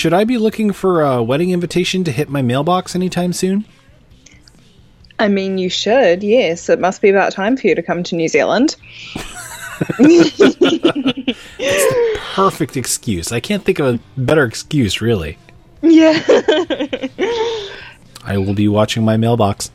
should I be looking for a wedding invitation to hit my mailbox anytime soon? I mean, you should, yes. It must be about time for you to come to New Zealand. Perfect excuse. I can't think of a better excuse, really. Yeah. I will be watching my mailbox.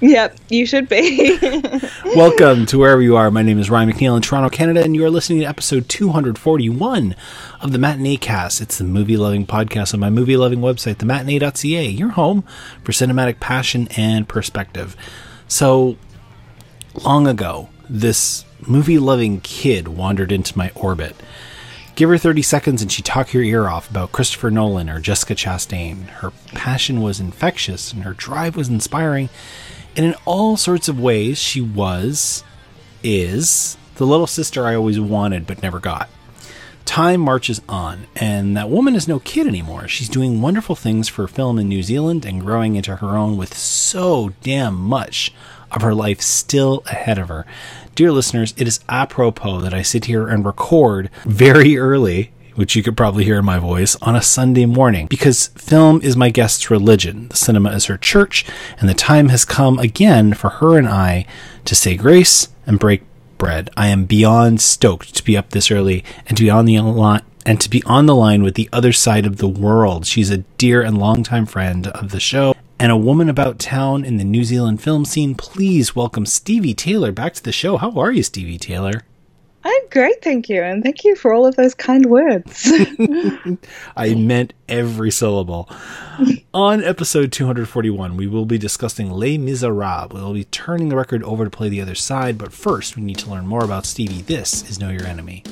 Yep, you should be. Welcome to wherever you are. My name is Ryan McNeil in Toronto, Canada, and you are listening to episode 241 of the Matinee Cast. It's the movie loving podcast on my movie loving website, thematinee.ca, your home for cinematic passion and perspective. So, long ago, this movie loving kid wandered into my orbit. Give her 30 seconds and she'd talk your ear off about Christopher Nolan or Jessica Chastain. Her passion was infectious and her drive was inspiring. And in all sorts of ways, she was, is, the little sister I always wanted but never got. Time marches on, and that woman is no kid anymore. She's doing wonderful things for film in New Zealand and growing into her own with so damn much of her life still ahead of her. Dear listeners, it is apropos that I sit here and record very early which you could probably hear in my voice, on a Sunday morning, because film is my guest's religion, the cinema is her church, and the time has come again for her and I to say grace and break bread. I am beyond stoked to be up this early and to be on the line and to be on the line with the other side of the world. She's a dear and longtime friend of the show and a woman about town in the New Zealand film scene. Please welcome Stevee Taylor back to the show. How are you, Stevee Taylor? I'm great, thank you. And thank you for all of those kind words. I meant every syllable. On episode 241, we will be discussing Les Miserables. We'll be turning the record over to play the other side, but first, we need to learn more about Stevee. This is Know Your Enemy.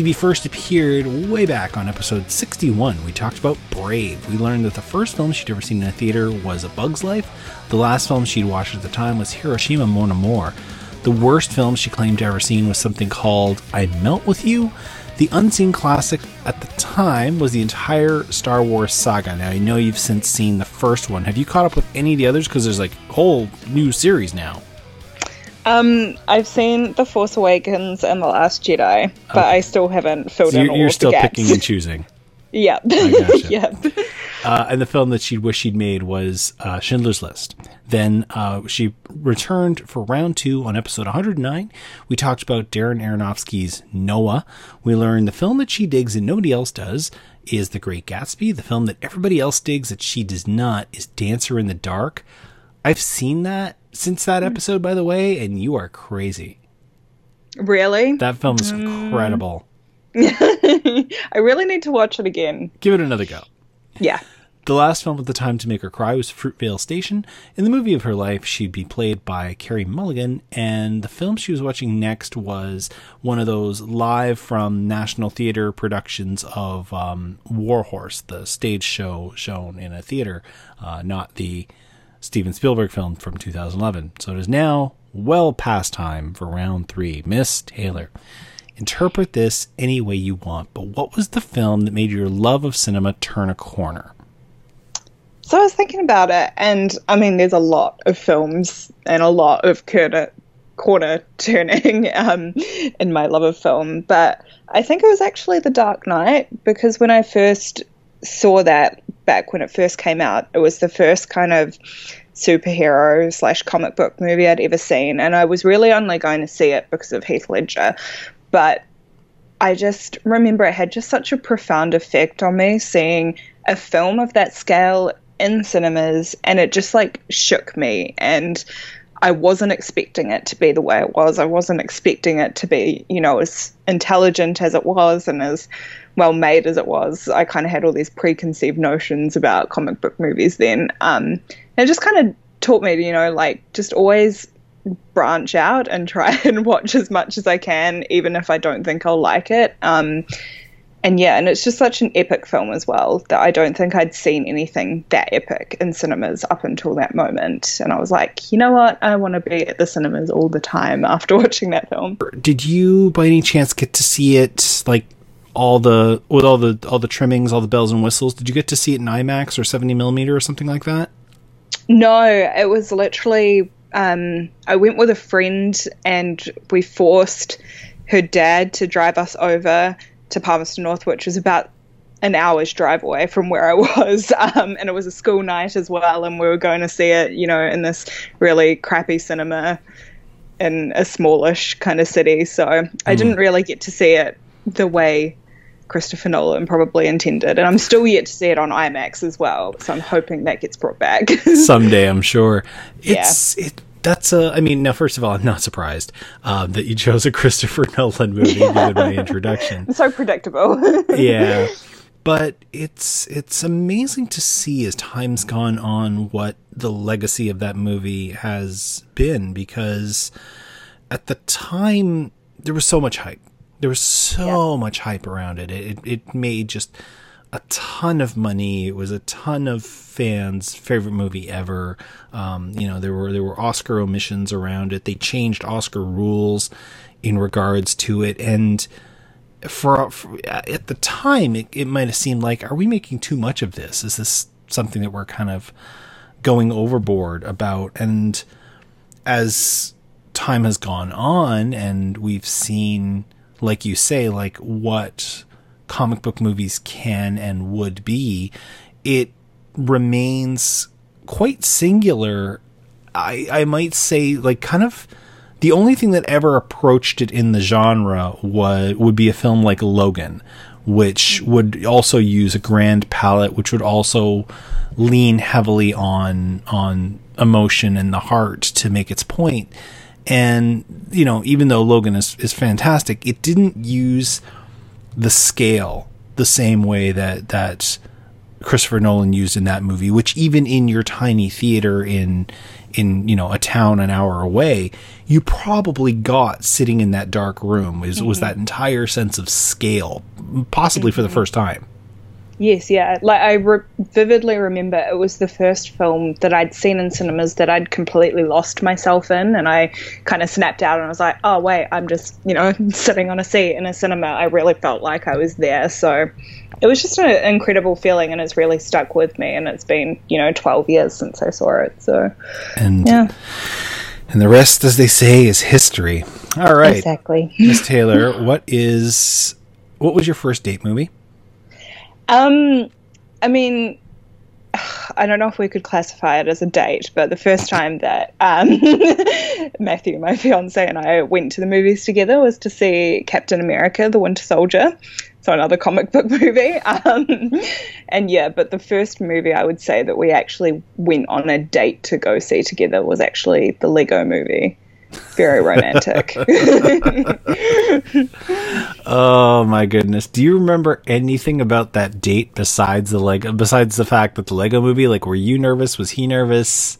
Stevee first appeared way back on episode 61. We talked about Brave. We learned that the first film she'd ever seen in a theater was A Bug's Life. The last film she'd watched at the time was Hiroshima Mon Amour. The worst film she claimed to ever seen was something called I Melt With You. The unseen classic at the time was the entire Star Wars saga. Now, I know you've since seen the first one. Have you caught up with any of the others? Because there's like a whole new series now. Um, I've seen The Force Awakens and The Last Jedi, but I still haven't filled So in all you're still the picking and choosing. Yep. gotcha. yep. Uh, and the film that she'd wish she'd made was uh, Schindler's List. Then uh, she returned for round two on episode 109. We talked about Darren Aronofsky's Noah. We learned the film that she digs and nobody else does is The Great Gatsby. The film that everybody else digs that she does not is Dancer in the Dark. I've seen that since that episode, by the way, and you are crazy. Really? That film is incredible. I really need to watch it again. Give it another go. Yeah. The last film at the time to make her cry was Fruitvale Station. In the movie of her life, she'd be played by Carey Mulligan, and the film she was watching next was one of those live from National Theatre productions of um, Warhorse, the stage show shown in a theater, uh, not the Steven Spielberg film from 2011. So it is now well past time for round three. Miss Taylor, interpret this any way you want, but what was the film that made your love of cinema turn a corner? So I was thinking about it, and I mean, there's a lot of films and a lot of corner, corner turning um, in my love of film, but I think it was actually The Dark Knight because when I first saw that back when it first came out, it was the first kind of superhero slash comic book movie I'd ever seen, and I was really only going to see it because of Heath Ledger, but I just remember it had just such a profound effect on me seeing a film of that scale in cinemas and it just like shook me. And I wasn't expecting it to be the way it was. I wasn't expecting it to be, you know, as intelligent as it was and as well made as it was. I kind of had all these preconceived notions about comic book movies then. Um, it just kind of taught me you know, like just always branch out and try and watch as much as I can, even if I don't think I'll like it. Um, and yeah, and it's just such an epic film as well that I don't think I'd seen anything that epic in cinemas up until that moment. And I was like, you know what? I want to be at the cinemas all the time after watching that film. Did you, by any chance, get to see it like all the with all the all the trimmings, all the bells and whistles? Did you get to see it in IMAX or seventy millimeter or something like that? No, it was literally. Um, I went with a friend and we forced her dad to drive us over to Palmerston North, which was about an hour's drive away from where I was. Um, and it was a school night as well. And we were going to see it, you know, in this really crappy cinema in a smallish kind of city. So mm. I didn't really get to see it the way Christopher Nolan probably intended. And I'm still yet to see it on IMAX as well. So I'm hoping that gets brought back. Someday, I'm sure. It's, yeah. it, that's a. I mean, now first of all, I'm not surprised um, that you chose a Christopher Nolan movie given my introduction. So predictable. yeah, but it's it's amazing to see as time's gone on what the legacy of that movie has been because at the time there was so much hype. There was so yeah. much hype around it. It it made just a ton of money. It was a ton of fans' favorite movie ever. Um, you know, there were there were Oscar omissions around it. They changed Oscar rules in regards to it, and for, for at the time, it, it might have seemed like, are we making too much of this? Is this something that we're kind of going overboard about? And as time has gone on, and we've seen, like you say, like what comic book movies can and would be, it remains quite singular. I I might say like kind of the only thing that ever approached it in the genre was would be a film like Logan, which would also use a grand palette, which would also lean heavily on on emotion and the heart to make its point. And you know, even though Logan is is fantastic, it didn't use the scale the same way that that Christopher Nolan used in that movie, which even in your tiny theater in in you know a town an hour away, you probably got sitting in that dark room was mm-hmm. was that entire sense of scale, possibly mm-hmm. for the mm-hmm. first time. Yes, yeah. Like I re- vividly remember it was the first film that I'd seen in cinemas that I'd completely lost myself in, and I kind of snapped out and I was like, "Oh wait, I'm just you know sitting on a seat in a cinema." I really felt like I was there, so it was just an incredible feeling, and it's really stuck with me. And it's been you know 12 years since I saw it, so and yeah. And the rest, as they say, is history. All right, exactly. Miss Taylor, what is what was your first date movie? Um, I mean, I don't know if we could classify it as a date, but the first time that um, Matthew, my fiance, and I went to the movies together was to see Captain America: The Winter Soldier. So another comic book movie. Um, and yeah, but the first movie I would say that we actually went on a date to go see together was actually the Lego movie very romantic. oh my goodness. Do you remember anything about that date besides the Lego besides the fact that the Lego movie like were you nervous? Was he nervous?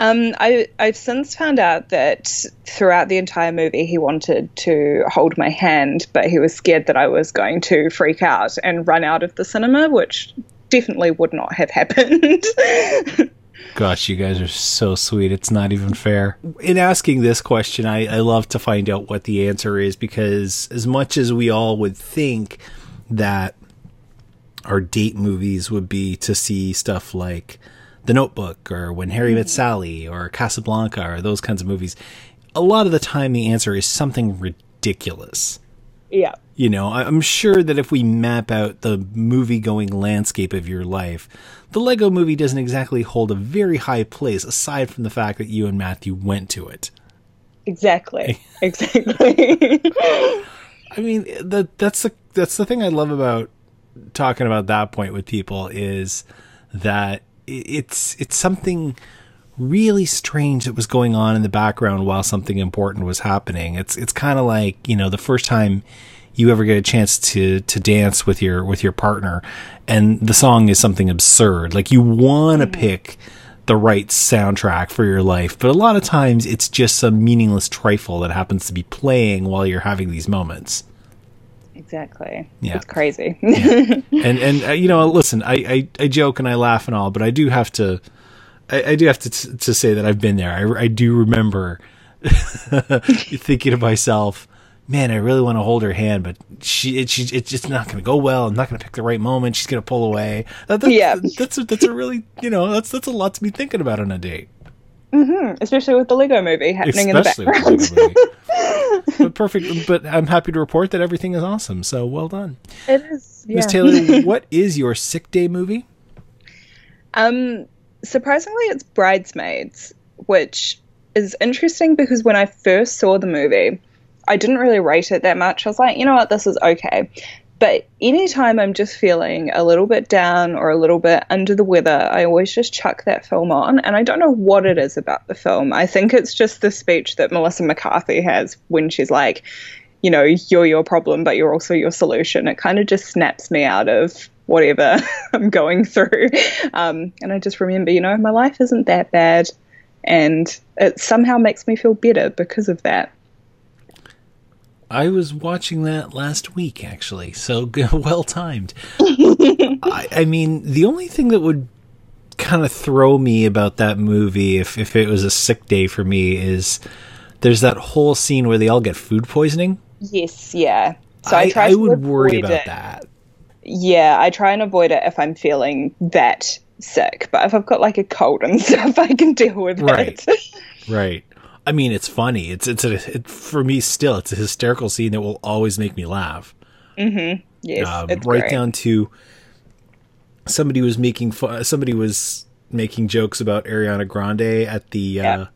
Um, I, I've since found out that throughout the entire movie he wanted to hold my hand, but he was scared that I was going to freak out and run out of the cinema, which definitely would not have happened. Gosh, you guys are so sweet. It's not even fair. In asking this question, I, I love to find out what the answer is because, as much as we all would think that our date movies would be to see stuff like The Notebook or When Harry Met mm-hmm. Sally or Casablanca or those kinds of movies, a lot of the time the answer is something ridiculous. Yeah. You know, I'm sure that if we map out the movie going landscape of your life, the Lego movie doesn't exactly hold a very high place aside from the fact that you and Matthew went to it. Exactly. exactly. I mean, the, that's the that's the thing I love about talking about that point with people is that it's it's something really strange that was going on in the background while something important was happening. It's it's kind of like, you know, the first time you ever get a chance to to dance with your with your partner and the song is something absurd like you want to mm-hmm. pick the right soundtrack for your life but a lot of times it's just some meaningless trifle that happens to be playing while you're having these moments Exactly. Yeah. It's crazy. and and uh, you know, listen, I, I I joke and I laugh and all, but I do have to, I, I do have to to say that I've been there. I I do remember thinking to myself, man, I really want to hold her hand, but she it, she it's just not going to go well. I'm not going to pick the right moment. She's going to pull away. That, that's, Yeah. that's a, that's a really you know that's that's a lot to be thinking about on a date, Especially with the Lego movie happening especially in the with background. the movie. but perfect. But I'm happy to report that everything is awesome. So well done, it is. Yeah. Miss Taylor. what is your sick day movie? Um, surprisingly, it's Bridesmaids, which is interesting because when I first saw the movie, I didn't really rate it that much. I was like, you know what, this is okay. But anytime I'm just feeling a little bit down or a little bit under the weather, I always just chuck that film on. And I don't know what it is about the film. I think it's just the speech that Melissa McCarthy has when she's like, you know, you're your problem, but you're also your solution. It kind of just snaps me out of whatever I'm going through. Um, and I just remember, you know, my life isn't that bad. And it somehow makes me feel better because of that. I was watching that last week, actually. So well timed. I, I mean, the only thing that would kind of throw me about that movie, if if it was a sick day for me, is there's that whole scene where they all get food poisoning. Yes, yeah. So I, I, I would worry about it. that. Yeah, I try and avoid it if I'm feeling that sick. But if I've got like a cold and stuff, I can deal with Right. it. Right. I mean, it's funny. It's it's a it, for me still. It's a hysterical scene that will always make me laugh. Mm-hmm. Yes, um, right great. down to somebody was making fu- somebody was making jokes about Ariana Grande at the uh,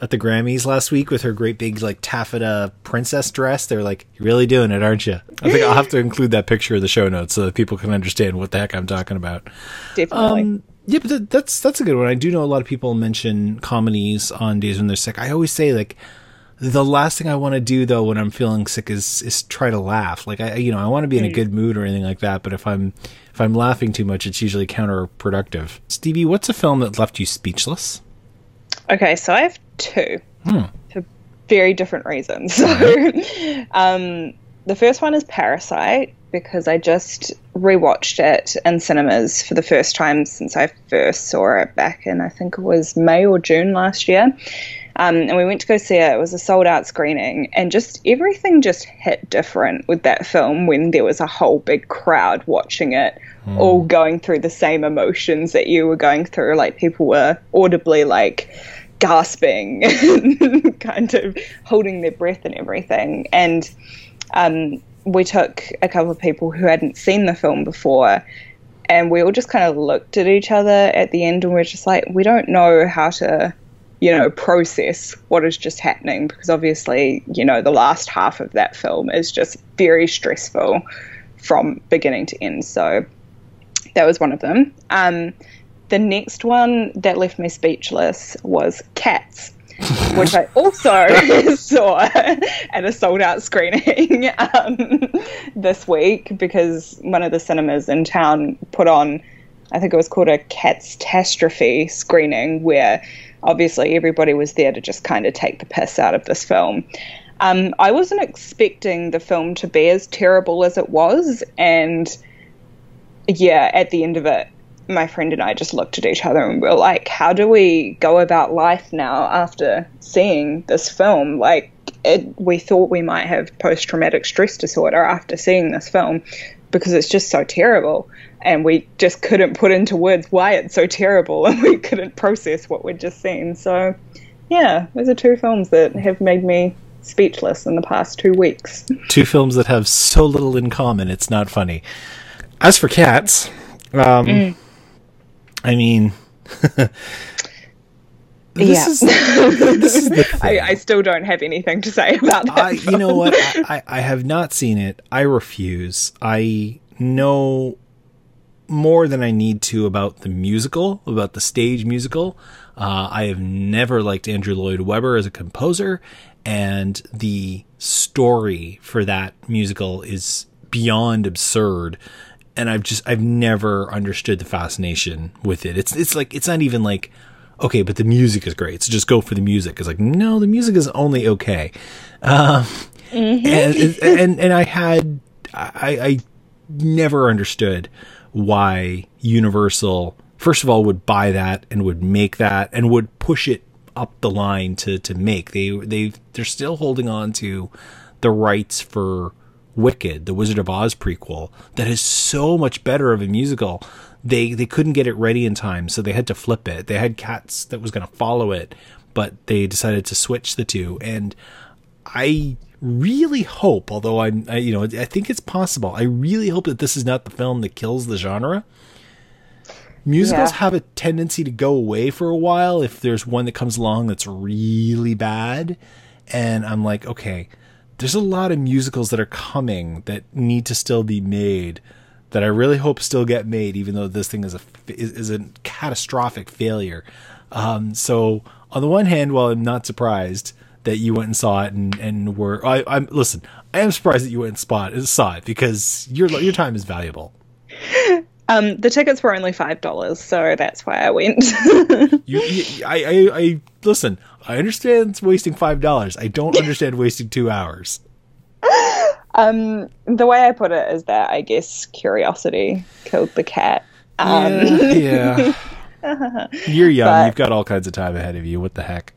at the Grammys last week with her great big like taffeta princess dress. They're like, "You're really doing it, aren't you?" I think I'll have to include that picture in the show notes so that people can understand what the heck I'm talking about. Definitely. Um, yeah, but th- that's that's a good one. I do know a lot of people mention comedies on days when they're sick. I always say like the last thing I want to do though when I'm feeling sick is is try to laugh. Like I you know I want to be in a good mood or anything like that. But if I'm if I'm laughing too much, it's usually counterproductive. Stevee, what's a film that left you speechless? Okay, so I have two Hmm. for very different reasons. So, um, the first one is Parasite because I just rewatched it in cinemas for the first time since I first saw it back in I think it was May or June last year. Um, and we went to go see it. It was a sold out screening, and just everything just hit different with that film when there was a whole big crowd watching it, all going through the same emotions that you were going through. Like people were audibly like gasping, kind of holding their breath and everything. And um, we took a couple of people who hadn't seen the film before, and we all just kind of looked at each other at the end, and we are just like, we don't know how to you know, process what is just happening because obviously, you know, the last half of that film is just very stressful from beginning to end. So that was one of them. Um, the next one that left me speechless was Cats. which I also saw at a sold out screening um, this week because one of the cinemas in town put on, I think it was called a Cats catastrophe screening, where obviously everybody was there to just kind of take the piss out of this film. Um, I wasn't expecting the film to be as terrible as it was, and yeah, at the end of it, my friend and I just looked at each other and we were like, how do we go about life now after seeing this film? Like, it, we thought we might have post traumatic stress disorder after seeing this film because it's just so terrible. And we just couldn't put into words why it's so terrible and we couldn't process what we'd just seen. So, yeah, those are two films that have made me speechless in the past two weeks. Two films that have so little in common, it's not funny. As for cats, um, Mm. I mean, this Yeah. is this is the thing. I, I still don't have anything to say about that. I, you know what? I, I, have not seen it. I refuse. I know more than I need to about the musical, about the stage musical. Uh, I have never liked Andrew Lloyd Webber as a composer, and the story for that musical is beyond absurd. And I've just I've never understood the fascination with it. It's it's like it's not even like okay, but the music is great, so just go for the music. It's like no, the music is only okay. Um, and, and and I had I, I never understood why Universal, first of all, would buy that and would make that and would push it up the line to to make. They they they're still holding on to the rights for Wicked, the Wizard of Oz prequel, that is so much better of a musical. They they couldn't get it ready in time, so they had to flip it. They had Cats that was going to follow it, but they decided to switch the two. And I really hope, although I'm, I, you know, I think it's possible. I really hope that this is not the film that kills the genre. Musicals Yeah. have a tendency to go away for a while if there's one that comes along that's really bad. And I'm like, okay, there's a lot of musicals that are coming that need to still be made that I really hope still get made, even though this thing is a is, is a catastrophic failure. Um, so on the one hand, while I'm not surprised that you went and saw it and and were I, I'm listen, I am surprised that you went and spot saw it because your your time is valuable. Um, the tickets were only five dollars, so that's why I went. You, you I, I I listen. I understand wasting five dollars. I don't understand wasting two hours. um, the way I put it is that I guess curiosity killed the cat. Um, yeah. You're young. But- You've got all kinds of time ahead of you. What the heck?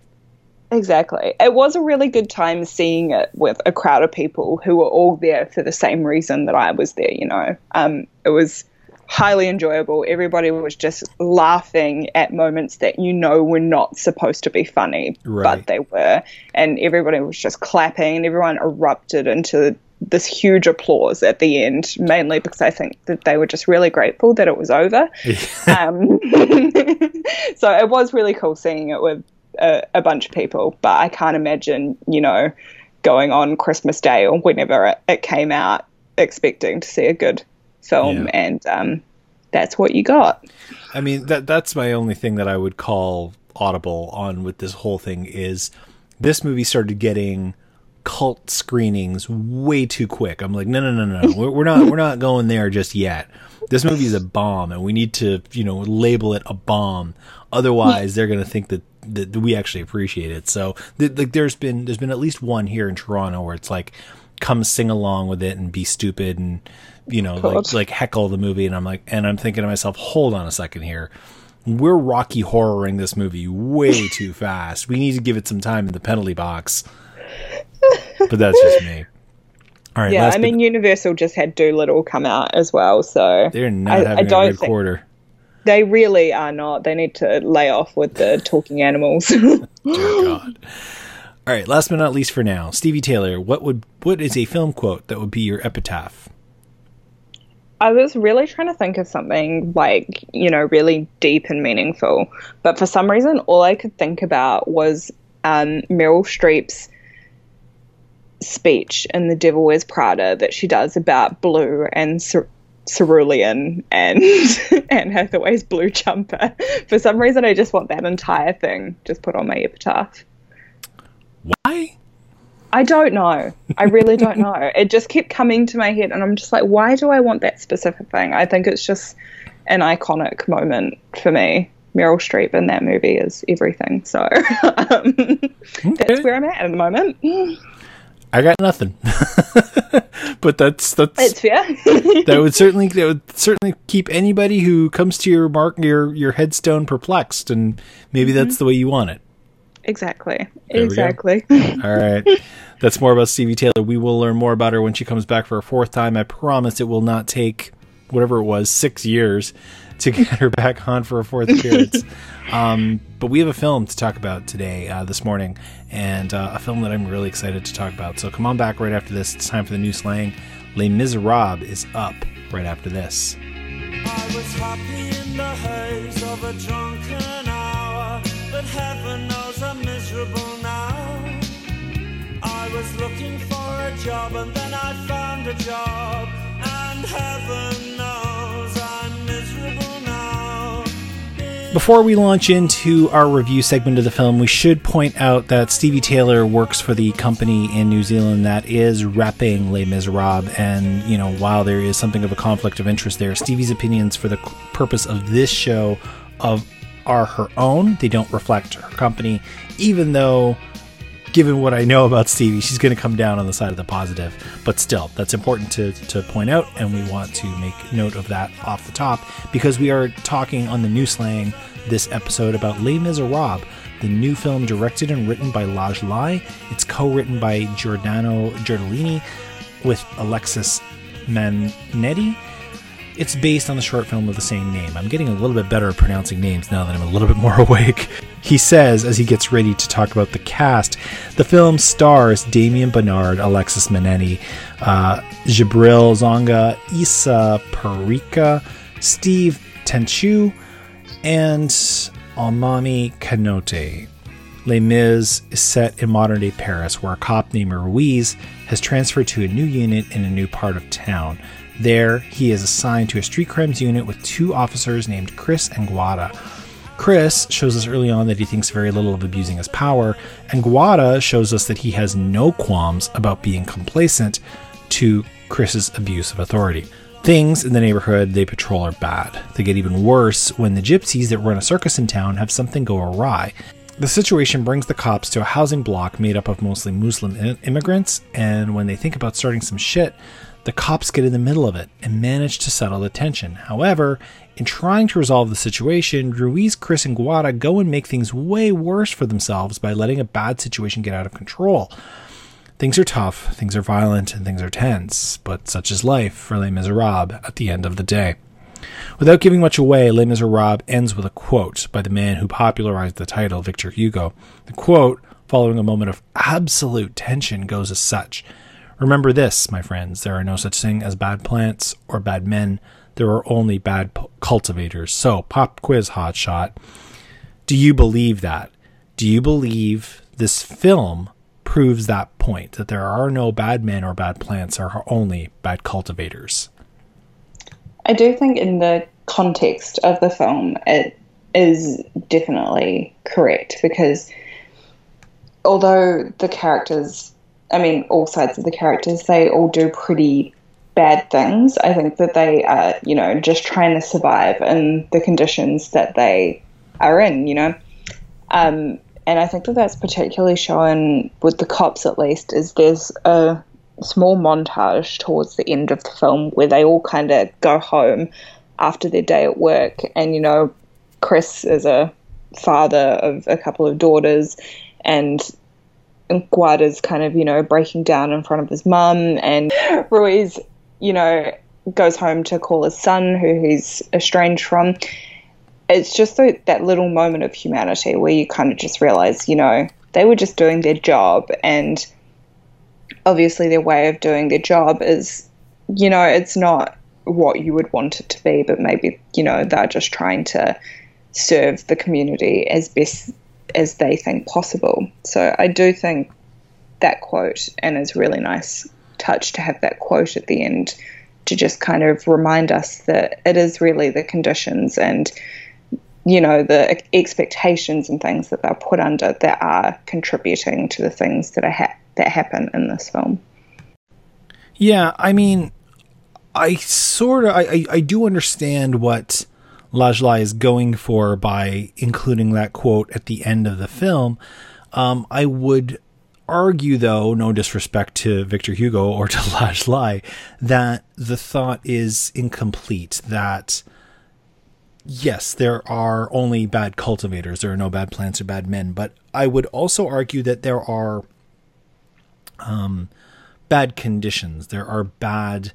Exactly. It was a really good time seeing it with a crowd of people who were all there for the same reason that I was there, you know. Um, it was highly enjoyable. Everybody was just laughing at moments that you know were not supposed to be funny, Right. but they were. And everybody was just clapping and everyone erupted into this huge applause at the end, mainly because I think that they were just really grateful that it was over. um, so it was really cool seeing it with a, a bunch of people, but I can't imagine, you know, going on Christmas Day or whenever it, it came out expecting to see a good film, Yeah. and um, that's what you got. I mean that that's my only thing that I would call audible on with this whole thing is this movie started getting cult screenings way too quick. I'm like, no, no, no, no, we're, we're not, we're not going there just yet. This movie is a bomb, and we need to, you know, label it a bomb. Otherwise, they're going to think that, that we actually appreciate it. So, th- like, there's been there's been at least one here in Toronto where it's like, come sing along with it and be stupid and you know, like God. like heckle the movie. And I'm like, and I'm thinking to myself, hold on a second here. We're Rocky horroring this movie way too fast. We need to give it some time in the penalty box. But that's just me. All right, Yeah, I mean, Universal just had Dolittle come out as well, so they're not I, having I a don't good think quarter. they really are not. They need to lay off with the talking animals. Dear God. All right, last but not least for now, Stevee Taylor. What would what is a film quote that would be your epitaph? I was really trying to think of something like, you know, really deep and meaningful. But for some reason, all I could think about was um, Meryl Streep's speech in The Devil Wears Prada that she does about blue and cer- cerulean and Anne Hathaway's blue jumper. For some reason, I just want that entire thing just put on my epitaph. Why? I don't know. I really don't know. It just kept coming to my head, and I'm just like, why do I want that specific thing? I think it's just an iconic moment for me. Meryl Streep in that movie is everything. So um, that's where I'm at at the moment. I got nothing. but that's that's It's fair. that would certainly that would certainly keep anybody who comes to your mark your your headstone perplexed and maybe that's the way you want it. Exactly. we go. Exactly. All right. That's more about Stevee Taylor. We will learn more about her when she comes back for a fourth time. I promise it will not take whatever it was, six years to get her back on for a fourth appearance. um, but we have a film to talk about today, uh, this morning, and uh, a film that I'm really excited to talk about. So come on back right after this. It's time for the new slang. Les Miserables is up right after this. I was happy in the haze of a drunken hour, but heaven was looking for a job and then I found a job, and heaven knows I'm miserable now. Before we launch into our review segment of the film, we should point out that Stevee Taylor works for the company in New Zealand that is repping Les Miserables, and you know, while there is something of a conflict of interest there, Stevee's opinions for the purpose of this show of are her own. They don't reflect her company, even though given what I know about Stevee, she's going to come down on the side of the positive. But still, that's important to, to point out, and we want to make note of that off the top because we are talking on the new slang this episode about Les Miserables, the new film directed and written by Ladj Ly. It's co written by Giordano Gederlini with Alexis Manenti. It's based on the short film of the same name. I'm getting a little bit better at pronouncing names now that I'm a little bit more awake. He says, as he gets ready to talk about the cast, the film stars Damien Bonnard, Alexis Manenti, uh, Djebril Zonga, Issa Perica, Steve Tientcheu, and Almamy Kanouté. Les Mis is set in modern day Paris, where a cop named Ruiz has transferred to a new unit in a new part of town. There, he is assigned to a street crimes unit with two officers named Chris and Gwada. Chris shows us early on that he thinks very little of abusing his power, and Gwada shows us that he has no qualms about being complacent to Chris's abuse of authority. Things in the neighborhood they patrol are bad. They get even worse when the gypsies that run a circus in town have something go awry. The situation brings the cops to a housing block made up of mostly Muslim immigrants, and when they think about starting some shit, the cops get in the middle of it and manage to settle the tension. However, in trying to resolve the situation, Ruiz, Chris, and Gwada go and make things way worse for themselves by letting a bad situation get out of control. Things are tough, things are violent, and things are tense, but such is life for Les Miserables at the end of the day. Without giving much away, Les Miserables ends with a quote by the man who popularized the title, Victor Hugo. The quote, following a moment of absolute tension, goes as such Remember this, my friends there are no such thing as bad plants or bad men. There are only bad p- cultivators. So, pop quiz hotshot. Do you believe that? Do you believe this film proves that point that there are no bad men or bad plants, there are only bad cultivators? I do think, in the context of the film, it is definitely correct because although the characters I mean, all sides of the characters, they all do pretty bad things. I think that they are, you know, just trying to survive in the conditions that they are in, you know. Um, and I think that that's particularly shown with the cops, at least, is there's a small montage towards the end of the film where they all kind of go home after their day at work. And, you know, Chris is a father of a couple of daughters, and Gwada's kind of, you know, breaking down in front of his mum, and Ruiz, you know, goes home to call his son, who he's estranged from. It's just the, that little moment of humanity where you kind of just realize, you know, they were just doing their job, and obviously their way of doing their job is, you know, it's not what you would want it to be, but maybe, you know, they're just trying to serve the community as best as they think possible. So I do think that quote, and it's really nice touch to have that quote at the end to just kind of remind us that it is really the conditions and you know the expectations and things that they're put under that are contributing to the things that are ha- that happen in this film. Yeah, I mean, I sort of I, I, I do understand what Ladj Ly is going for by including that quote at the end of the film. Um, I would argue, though, no disrespect to Victor Hugo or to Ladj Ly, that the thought is incomplete. That yes, there are only bad cultivators, there are no bad plants or bad men, but I would also argue that there are um, bad conditions, there are bad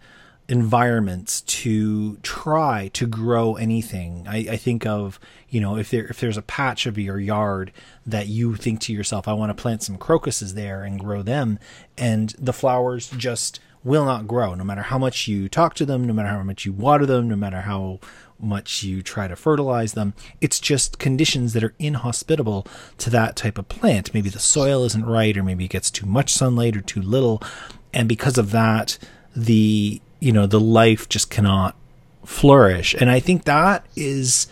environments to try to grow anything. I, I, think of you know if there if there's a patch of your yard that you think to yourself, I want to plant some crocuses there and grow them, and the flowers just will not grow no matter how much you talk to them, no matter how much you water them, no matter how much you try to fertilize them. It's just conditions that are inhospitable to that type of plant. Maybe the soil isn't right, or maybe it gets too much sunlight or too little, and because of that, the you know the life just cannot flourish. And i think that is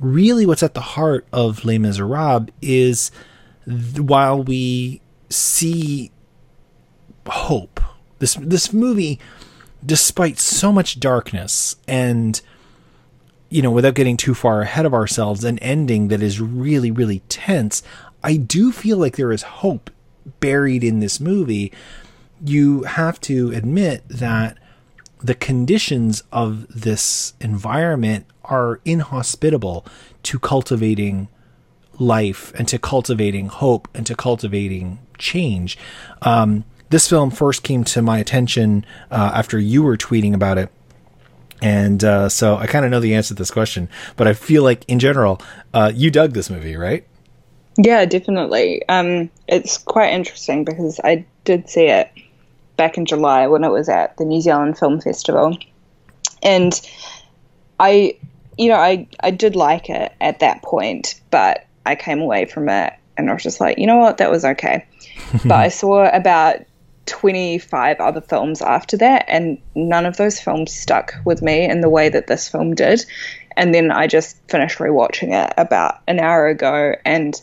really what's at the heart of les miserables is th- while we see hope this this movie despite so much darkness and you know without getting too far ahead of ourselves an ending that is really really tense i do feel like there is hope buried in this movie, you have to admit that the conditions of this environment are inhospitable to cultivating life and to cultivating hope and to cultivating change. Um, this film first came to my attention uh, after you were tweeting about it. And uh, so I kind of know the answer to this question, but I feel like in general, uh, you dug this movie, right? Yeah, definitely. Um, it's quite interesting because I did see it back in July when it was at the New Zealand Film Festival, and I, you know, I I did like it at that point, but I came away from it and I was just like, you know what, that was okay. but I saw about 25 other films after that, and none of those films stuck with me in the way that this film did. And then I just finished rewatching it about an hour ago, and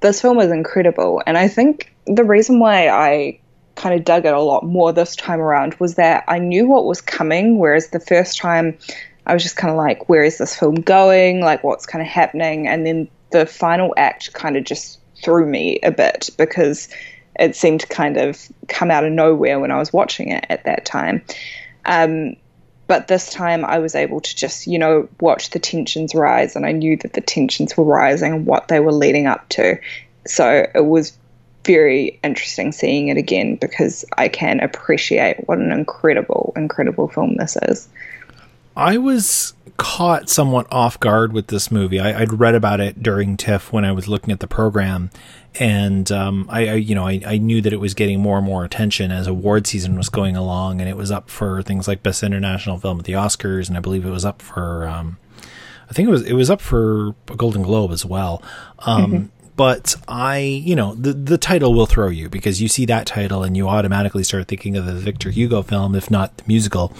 this film is incredible. And I think the reason why I kind of dug it a lot more this time around was that I knew what was coming, whereas the first time I was just kind of like, where is this film going? Like, what's kind of happening? And then the final act kind of just threw me a bit because it seemed to kind of come out of nowhere when I was watching it at that time. Um, but this time I was able to just, you know, watch the tensions rise, and I knew that the tensions were rising and what they were leading up to. So it was very interesting seeing it again because I can appreciate what an incredible, incredible film this is. I was caught somewhat off guard with this movie. I, would read about it during TIFF when I was looking at the program, and um, I, I, you know, I, I, knew that it was getting more and more attention as award season was going along, and it was up for things like Best International Film at the Oscars, and I believe it was up for, um, I think it was it was up for a Golden Globe as well. Um, mm-hmm. But I, you know, the the title will throw you because you see that title and you automatically start thinking of the Victor Hugo film, if not the musical,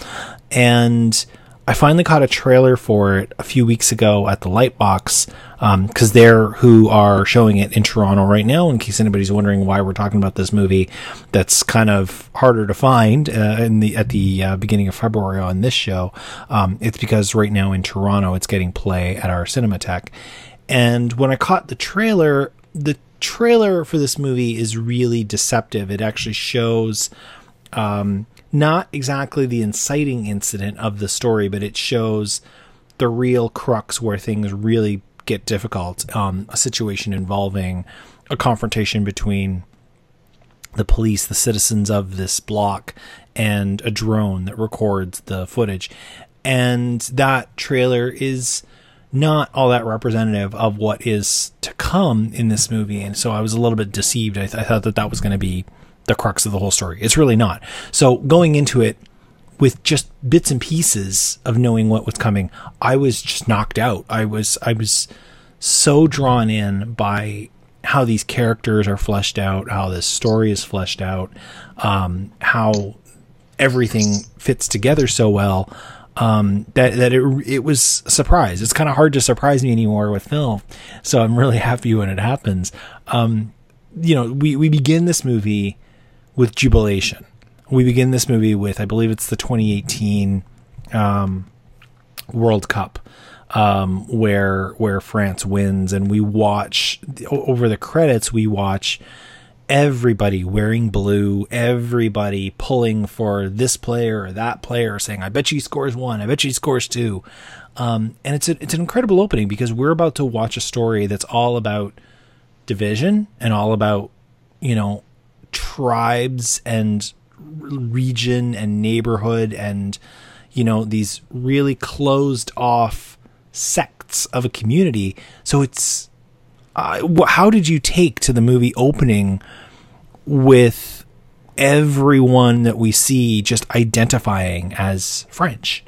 and I finally caught a trailer for it a few weeks ago at the Lightbox because um, they're who are showing it in Toronto right now. In case anybody's wondering why we're talking about this movie, that's kind of harder to find uh, in the at the uh, beginning of February on this show. Um, it's because right now in Toronto, it's getting play at our Cinematheque. And when I caught the trailer, the trailer for this movie is really deceptive. It actually shows. Um, not exactly the inciting incident of the story, but it shows the real crux where things really get difficult. Um, a situation involving a confrontation between the police, the citizens of this block, and a drone that records the footage. And that trailer is not all that representative of what is to come in this movie. And so I was a little bit deceived. I, th- I thought that that was going to be the crux of the whole story. It's really not. So going into it with just bits and pieces of knowing what was coming, I was just knocked out. I was I was so drawn in by how these characters are fleshed out, how this story is fleshed out, um, how everything fits together so well um, that that it it was a surprise. It's kind of hard to surprise me anymore with film, so I'm really happy when it happens. Um, you know, we we begin this movie with jubilation. We begin this movie with, I believe it's the 2018 um, World Cup, um, where where France wins, and we watch over the credits. We watch everybody wearing blue, everybody pulling for this player or that player, saying, "I bet he scores one. I bet he scores two. Um, and it's a, it's an incredible opening because we're about to watch a story that's all about division and all about you know tribes and region and neighborhood and you know these really closed off sects of a community so it's uh, how did you take to the movie opening with everyone that we see just identifying as french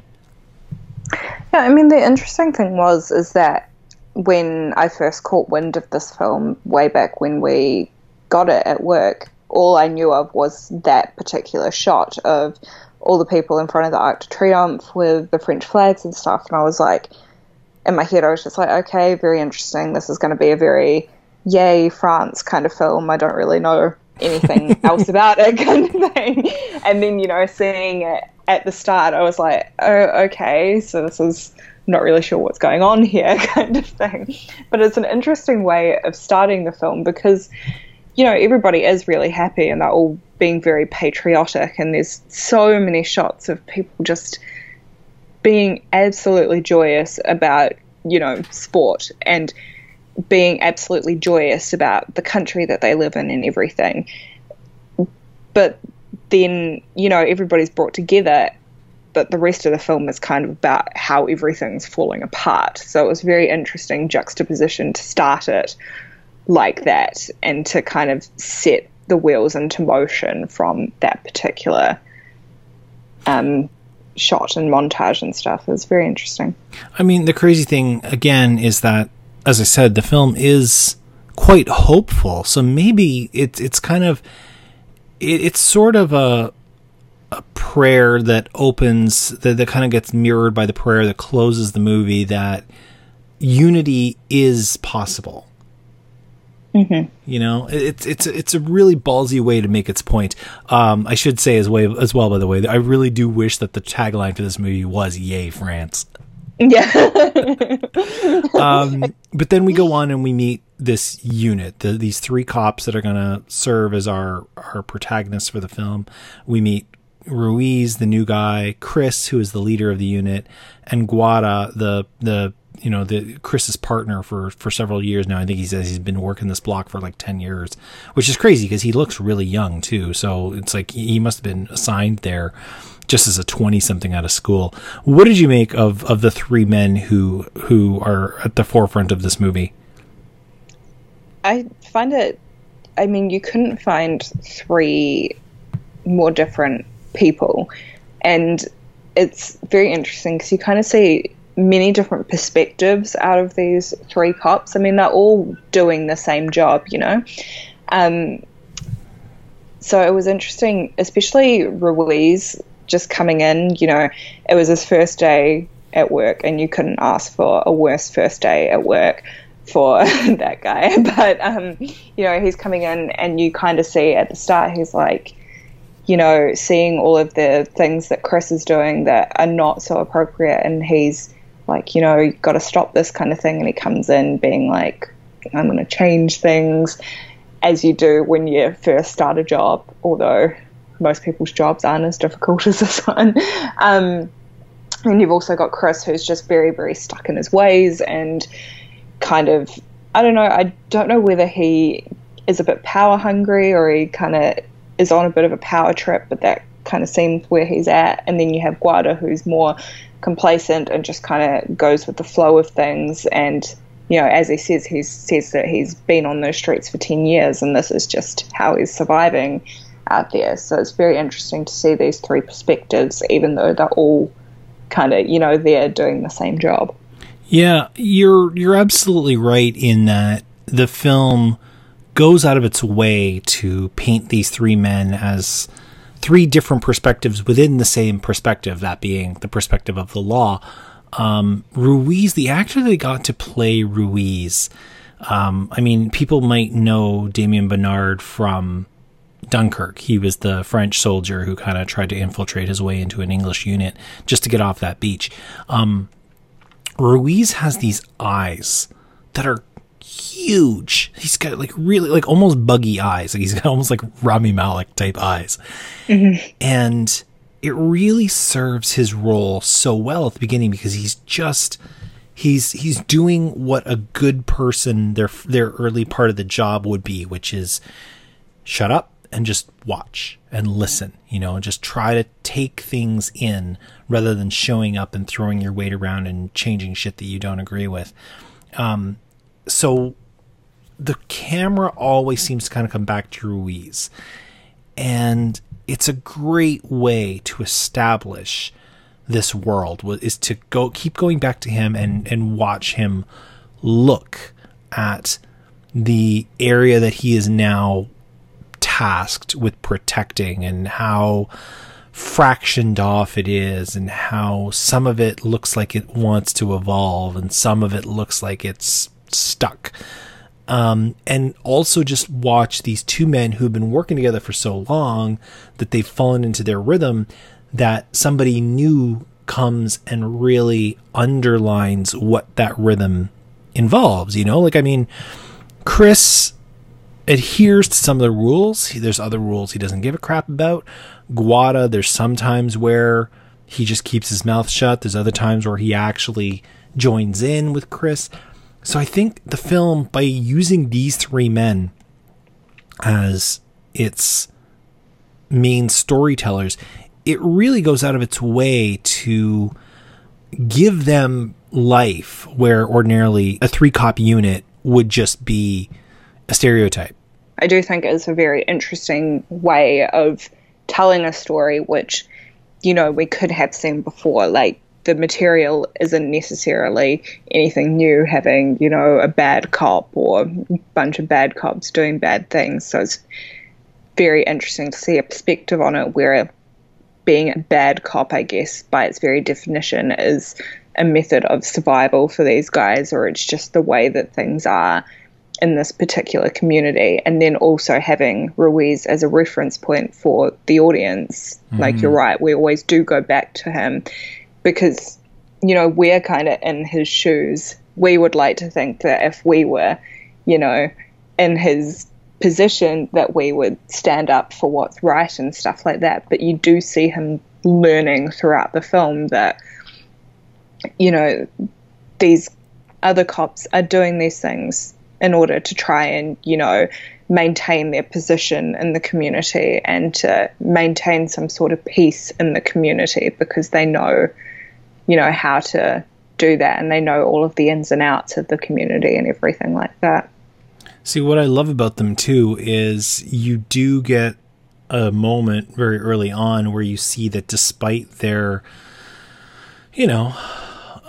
yeah i mean the interesting thing was is that when i first caught wind of this film way back when we got it at work all I knew of was that particular shot of all the people in front of the Arc de Triomphe with the French flags and stuff. And I was like, in my head, I was just like, okay, very interesting. This is going to be a very yay France kind of film. I don't really know anything else about it kind of thing. And then, you know, seeing it at the start, I was like, oh, okay, so this is not really sure what's going on here kind of thing. But it's an interesting way of starting the film because you know, everybody is really happy and they're all being very patriotic, and there's so many shots of people just being absolutely joyous about, you know, sport and being absolutely joyous about the country that they live in and everything. But then, you know, everybody's brought together, but the rest of the film is kind of about how everything's falling apart. So it was very interesting juxtaposition to start it like that and to kind of set the wheels into motion from that particular um, shot and montage and stuff. It was very interesting. I mean, the crazy thing again is that, as I said, the film is quite hopeful. So maybe it's it's kind of it, it's sort of a a prayer that opens that, that kind of gets mirrored by the prayer that closes the movie that unity is possible. Mm-hmm. You know, it's it's it's a really ballsy way to make its point. Um, I should say as way as well, by the way, I really do wish that the tagline for this movie was "Yay France." Yeah. um, but then we go on and we meet this unit, the, these three cops that are going to serve as our our protagonists for the film. We meet Ruiz, the new guy, Chris, who is the leader of the unit, and Gwada, the the you know the Chris's partner for for several years now. I think he says he's been working this block for like ten years, which is crazy because he looks really young too. So it's like he must have been assigned there just as a twenty something out of school. What did you make of of the three men who who are at the forefront of this movie? I find it. I mean, you couldn't find three more different people, and it's very interesting because you kind of see many different perspectives out of these three cops. I mean, they're all doing the same job, you know. Um, so it was interesting, especially Ruiz just coming in. You know, it was his first day at work, and you couldn't ask for a worse first day at work for that guy. But um, you know, he's coming in, and you kind of see at the start he's like, you know, seeing all of the things that Chris is doing that are not so appropriate, and he's like, you know, you've got to stop this kind of thing. And he comes in being like, I'm going to change things, as you do when you first start a job, although most people's jobs aren't as difficult as this one. Um, and you've also got Chris, who's just very, very stuck in his ways and kind of, I don't know, I don't know whether he is a bit power hungry or he kind of is on a bit of a power trip, but that kind of seems where he's at. And then you have Gwada, who's more complacent and just kind of goes with the flow of things. And, you know, as he says, he says that he's been on those streets for 10 years and this is just how he's surviving out there. So it's very interesting to see these three perspectives, even though they're all kind of, you know, they're doing the same job. Yeah, you're you're absolutely right in that the film goes out of its way to paint these three men as three different perspectives within the same perspective, that being the perspective of the law. Um, Ruiz, the actor that got to play Ruiz, um, I mean, people might know Damien Bonnard from Dunkirk. He was the French soldier who kind of tried to infiltrate his way into an English unit just to get off that beach. Um, Ruiz has these eyes that are huge. He's got like really like almost buggy eyes. Like he's got almost like Rami Malek type eyes. Mm-hmm. And it really serves his role so well at the beginning because he's just he's he's doing what a good person their their early part of the job would be, which is shut up and just watch and listen, you know, and just try to take things in rather than showing up and throwing your weight around and changing shit that you don't agree with. Um, so the camera always seems to kind of come back to Ruiz. And it's a great way to establish this world is to go keep going back to him and and watch him look at the area that he is now tasked with protecting and how fractioned off it is and how some of it looks like it wants to evolve and some of it looks like it's stuck. Um, and also just watch these two men who've been working together for so long that they've fallen into their rhythm that somebody new comes and really underlines what that rhythm involves. You know, like, I mean, Chris adheres to some of the rules. There's other rules he doesn't give a crap about. Gwada, there's sometimes where he just keeps his mouth shut. There's other times where he actually joins in with Chris. So I think the film, by using these three men as its main storytellers, it really goes out of its way to give them life where ordinarily a three cop unit would just be a stereotype. I do think it's a very interesting way of telling a story, which, you know, we could have seen before. Like, the material isn't necessarily anything new, having, you know, a bad cop or a bunch of bad cops doing bad things. So it's very interesting to see a perspective on it where being a bad cop, I guess, by its very definition, is a method of survival for these guys, or it's just the way that things are in this particular community. And then also having Ruiz as a reference point for the audience. Mm-hmm. Like, you're right, we always do go back to him because, you know, we're kind of in his shoes. We would like to think that if we were, you know, in his position that we would stand up for what's right and stuff like that. But you do see him learning throughout the film that, you know, these other cops are doing these things in order to try and, you know, maintain their position in the community and to maintain some sort of peace in the community because they know, you know, how to do that and they know all of the ins and outs of the community and everything like that. See, what I love about them too is you do get a moment very early on where you see that despite their, you know,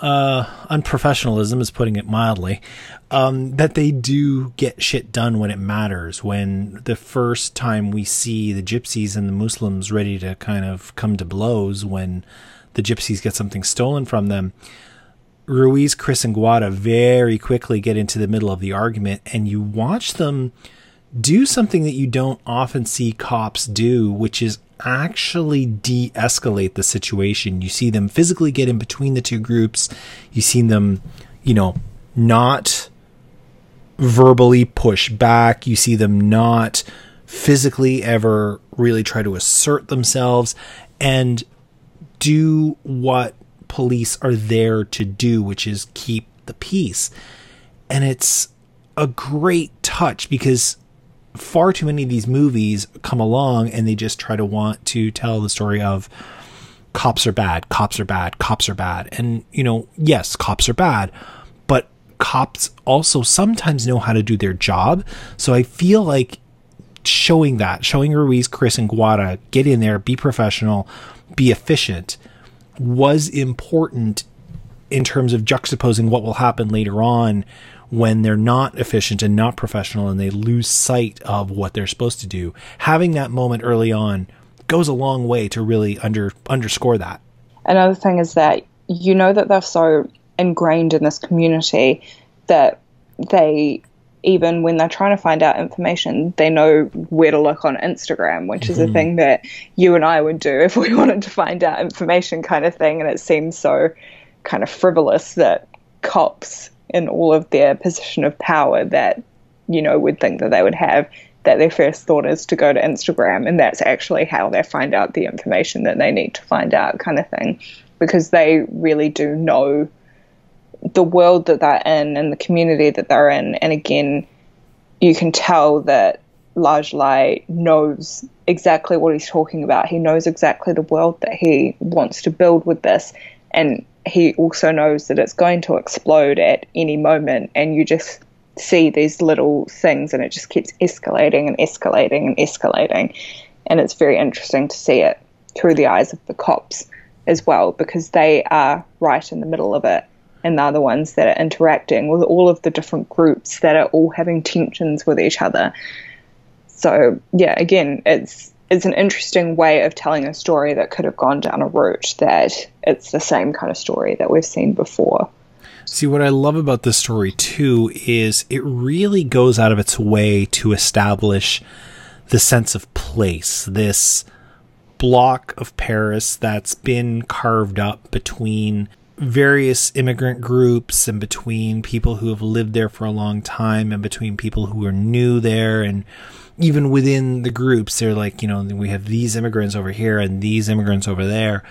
uh, unprofessionalism is putting it mildly, um, that they do get shit done when it matters. When the first time we see the gypsies and the Muslims ready to kind of come to blows, when the gypsies get something stolen from them, Ruiz, Chris, and Gwada very quickly get into the middle of the argument, and you watch them do something that you don't often see cops do, which is actually de escalate the situation. You see them physically get in between the two groups, you see them, you know, not verbally push back, you see them not physically ever really try to assert themselves. And do what police are there to do, which is keep the peace. And it's a great touch because far too many of these movies come along and they just try to want to tell the story of cops are bad, cops are bad, cops are bad. And, you know, yes, cops are bad, but cops also sometimes know how to do their job. So I feel like showing that, showing Ruiz, Chris, and Gwada get in there, be professional, be efficient was important in terms of juxtaposing what will happen later on when they're not efficient and not professional and they lose sight of what they're supposed to do. Having that moment early on goes a long way to really under underscore that. Another thing is that you know that they're so ingrained in this community that they even when they're trying to find out information, they know where to look on Instagram, which is mm-hmm. a thing that you and I would do if we wanted to find out information, kind of thing. And it seems so kind of frivolous that cops, in all of their position of power, that you know would think that they would have, that their first thought is to go to Instagram, and that's actually how they find out the information that they need to find out, kind of thing, because they really do know the world that they're in and the community that they're in. And again, you can tell that Ladj Ly knows exactly what he's talking about. He knows exactly the world that he wants to build with this. And he also knows that it's going to explode at any moment. And you just see these little things and it just keeps escalating and escalating and escalating. And it's very interesting to see it through the eyes of the cops as well because they are right in the middle of it and they're the ones that are interacting with all of the different groups that are all having tensions with each other. So yeah, again, it's it's an interesting way of telling a story that could have gone down a route that it's the same kind of story that we've seen before. See, what I love about this story too is it really goes out of its way to establish the sense of place, this block of Paris that's been carved up between various immigrant groups and between people who have lived there for a long time and between people who are new there. And even within the groups they're like you know we have these immigrants over here and these immigrants over there.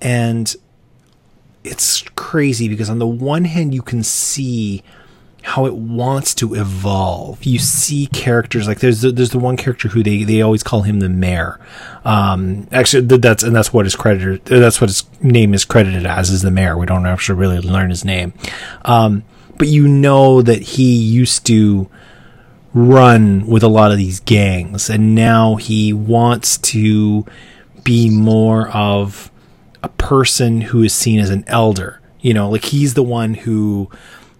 And it's crazy because on the one hand you can see how it wants to evolve. You see characters like there's the, there's the one character who they, they always call him the mayor. Um, actually, that's and that's what his creditor that's what his name is credited as is the mayor. We don't actually really learn his name, um, but you know that he used to run with a lot of these gangs, and now he wants to be more of a person who is seen as an elder. You know, like he's the one who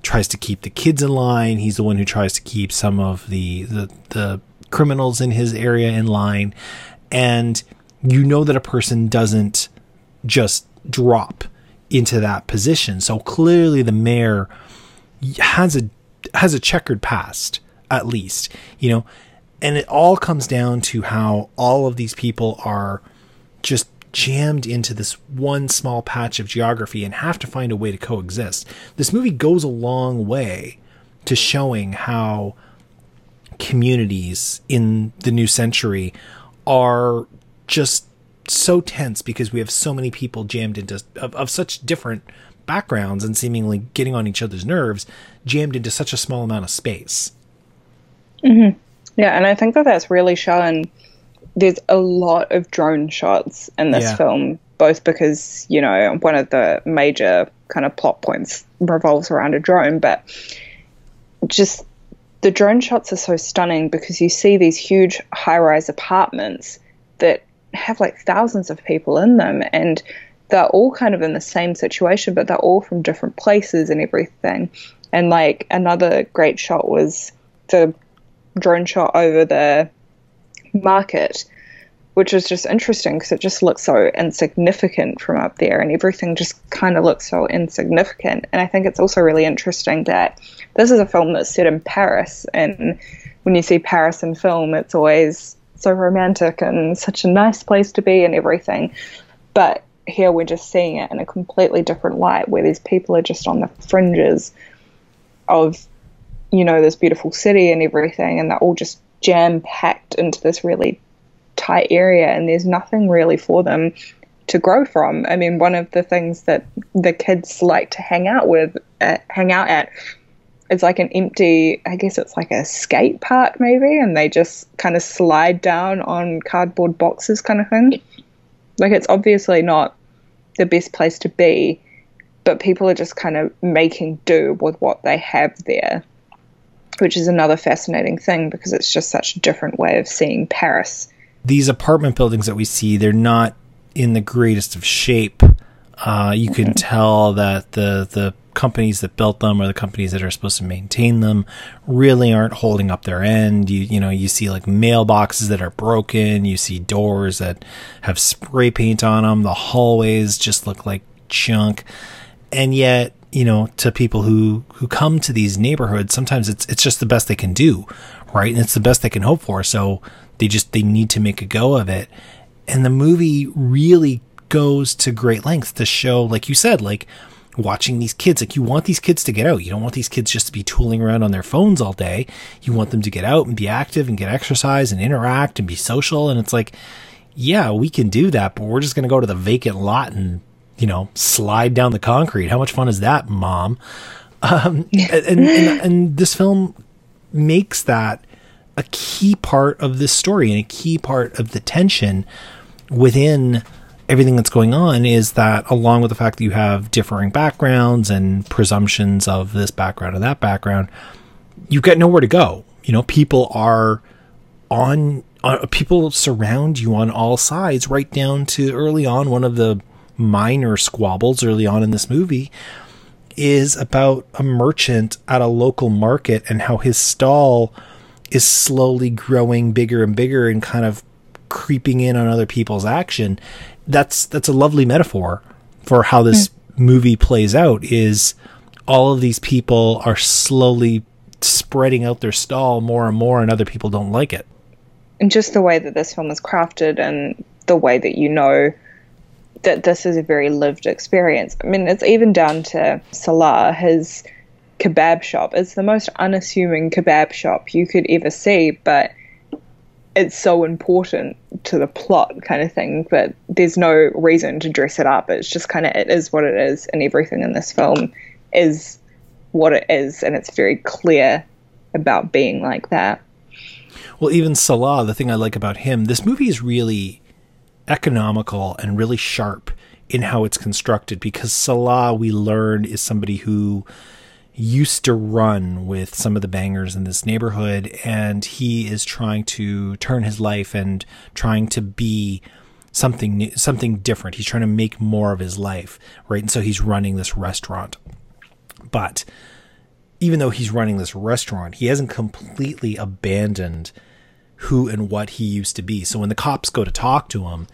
tries to keep the kids in line. He's the one who tries to keep some of the the, the criminals in his area in line. And you know that a person doesn't just drop into that position. So clearly the mayor has a has a checkered past at least, you know. And it all comes down to how all of these people are just jammed into this one small patch of geography and have to find a way to coexist. This movie goes a long way to showing how communities in the new century are just so tense because we have so many people jammed into of, of such different backgrounds and seemingly getting on each other's nerves jammed into such a small amount of space. Mm-hmm. Yeah, and I think that that's really shown there's a lot of drone shots in this yeah. film, both because, you know, one of the major kind of plot points revolves around a drone, but just the drone shots are so stunning because you see these huge high rise apartments that have like thousands of people in them and they're all kind of in the same situation, but they're all from different places and everything. And like another great shot was the drone shot over the market, which is just interesting because it just looks so insignificant from up there and everything just kind of looks so insignificant. And I think it's also really interesting that this is a film that's set in Paris. And when you see Paris in film, it's always so romantic and such a nice place to be and everything. But here we're just seeing it in a completely different light where these people are just on the fringes of, you know, this beautiful city and everything. And they're all just jam packed into this really tight area, and there's nothing really for them to grow from. I mean, one of the things that the kids like to hang out with, uh, hang out at, is like an empty, I guess it's like a skate park maybe, and they just kind of slide down on cardboard boxes, kind of thing. Like it's obviously not the best place to be, but people are just kind of making do with what they have there which is another fascinating thing because it's just such a different way of seeing Paris. These apartment buildings that we see, they're not in the greatest of shape. Uh, you can mm-hmm. tell that the the companies that built them or the companies that are supposed to maintain them really aren't holding up their end. You you know you see like mailboxes that are broken. You see doors that have spray paint on them. The hallways just look like junk, and yet you know, to people who who come to these neighborhoods, sometimes it's it's just the best they can do, right? And it's the best they can hope for. So they just they need to make a go of it. And the movie really goes to great lengths to show, like you said, like watching these kids. Like you want these kids to get out. You don't want these kids just to be tooling around on their phones all day. You want them to get out and be active and get exercise and interact and be social. And it's like, yeah, we can do that, but we're just going to go to the vacant lot and you know, slide down the concrete. How much fun is that, mom? Um, and, and, and this film makes that a key part of this story and a key part of the tension within everything that's going on is that along with the fact that you have differing backgrounds and presumptions of this background and that background, you've got nowhere to go. You know, people are on, uh, people surround you on all sides, right down to early on. One of the minor squabbles early on in this movie is about a merchant at a local market and how his stall is slowly growing bigger and bigger and kind of creeping in on other people's action. That's that's a lovely metaphor for how this mm. movie plays out is all of these people are slowly spreading out their stall more and more and other people don't like it. And just the way that this film is crafted and the way that you know that this is a very lived experience. I mean, it's even down to Salah, his kebab shop. It's the most unassuming kebab shop you could ever see, but it's so important to the plot kind of thing but there's no reason to dress it up it's just kind of it is what it is and everything in this film is what it is and it's very clear about being like that well even salah the thing i like about him this movie is really economical and really sharp in how it's constructed because salah we learned is somebody who used to run with some of the bangers in this neighborhood and he is trying to turn his life and trying to be something new, something different. He's trying to make more of his life, right? And so he's running this restaurant. But even though he's running this restaurant, he hasn't completely abandoned who and what he used to be. So when the cops go to talk to him,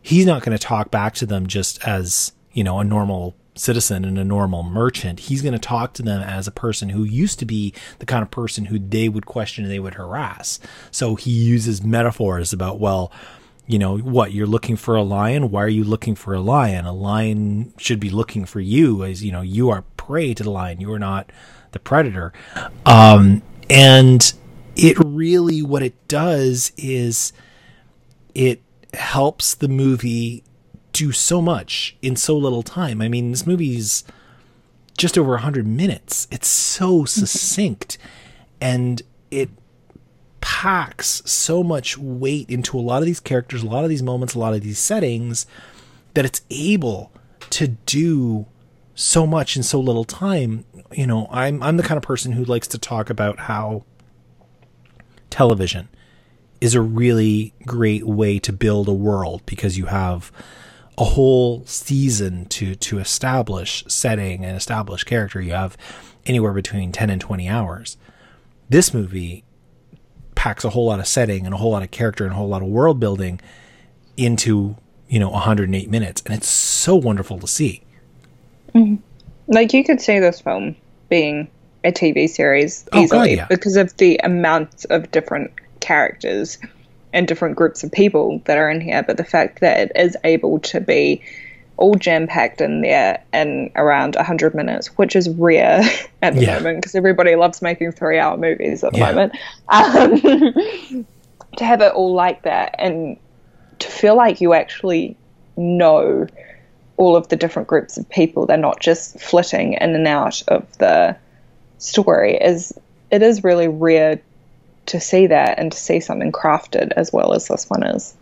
he's not going to talk back to them just as, you know, a normal citizen and a normal merchant. He's going to talk to them as a person who used to be the kind of person who they would question and they would harass. So he uses metaphors about, well, you know, what you're looking for a lion. Why are you looking for a lion? A lion should be looking for you as, you know, you are prey to the lion. You are not the predator. Um, and it really, what it does is it helps the movie do so much in so little time. I mean, this movie's just over 100 minutes. It's so mm-hmm. succinct and it packs so much weight into a lot of these characters, a lot of these moments, a lot of these settings that it's able to do so much in so little time. You know, I'm I'm the kind of person who likes to talk about how television is a really great way to build a world because you have a whole season to to establish setting and establish character. You have anywhere between 10 and 20 hours. This movie packs a whole lot of setting and a whole lot of character and a whole lot of world building into, you know, 108 minutes and it's so wonderful to see. Mm-hmm. Like you could say this film being a TV series easily oh, God, yeah. because of the amount of different characters and different groups of people that are in here, but the fact that it is able to be all jam packed in there in around 100 minutes, which is rare at the yeah. moment because everybody loves making three hour movies at the yeah. moment. Um, to have it all like that and to feel like you actually know all of the different groups of people, they're not just flitting in and out of the story, is it is really rare to see that and to see something crafted as well as this one is.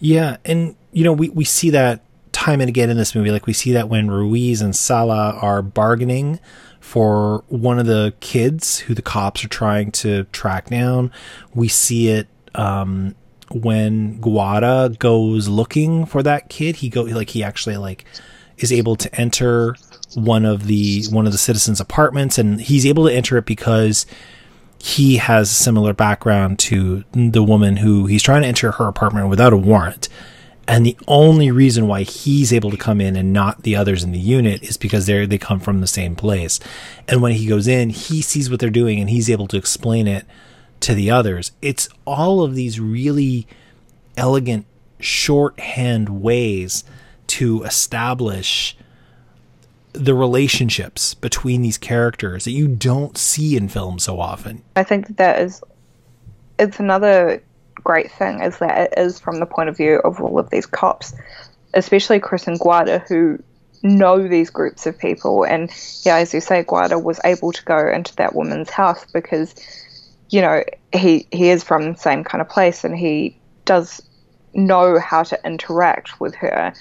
Yeah, and you know we we see that time and again in this movie. Like we see that when Ruiz and Salah are bargaining for one of the kids who the cops are trying to track down. We see it um, when Gwada goes looking for that kid. He go like he actually like is able to enter one of the one of the citizens' apartments, and he's able to enter it because he has a similar background to the woman who he's trying to enter her apartment without a warrant. And the only reason why he's able to come in and not the others in the unit is because they they come from the same place. And when he goes in, he sees what they're doing and he's able to explain it to the others. It's all of these really elegant shorthand ways to establish the relationships between these characters that you don't see in film so often. I think that, that is it's another great thing is that it is from the point of view of all of these cops, especially Chris and Gwada who know these groups of people and yeah, as you say, Gwada was able to go into that woman's house because, you know, he he is from the same kind of place and he does know how to interact with her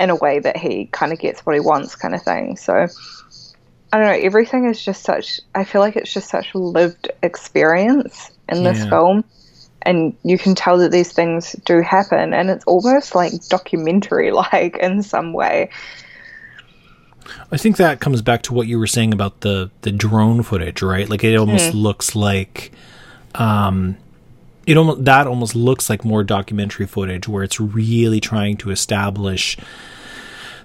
in a way that he kind of gets what he wants, kind of thing. So I don't know. Everything is just such. I feel like it's just such a lived experience in this yeah. film, and you can tell that these things do happen, and it's almost like documentary, like in some way. I think that comes back to what you were saying about the the drone footage, right? Like it almost mm. looks like um it almost that almost looks like more documentary footage where it's really trying to establish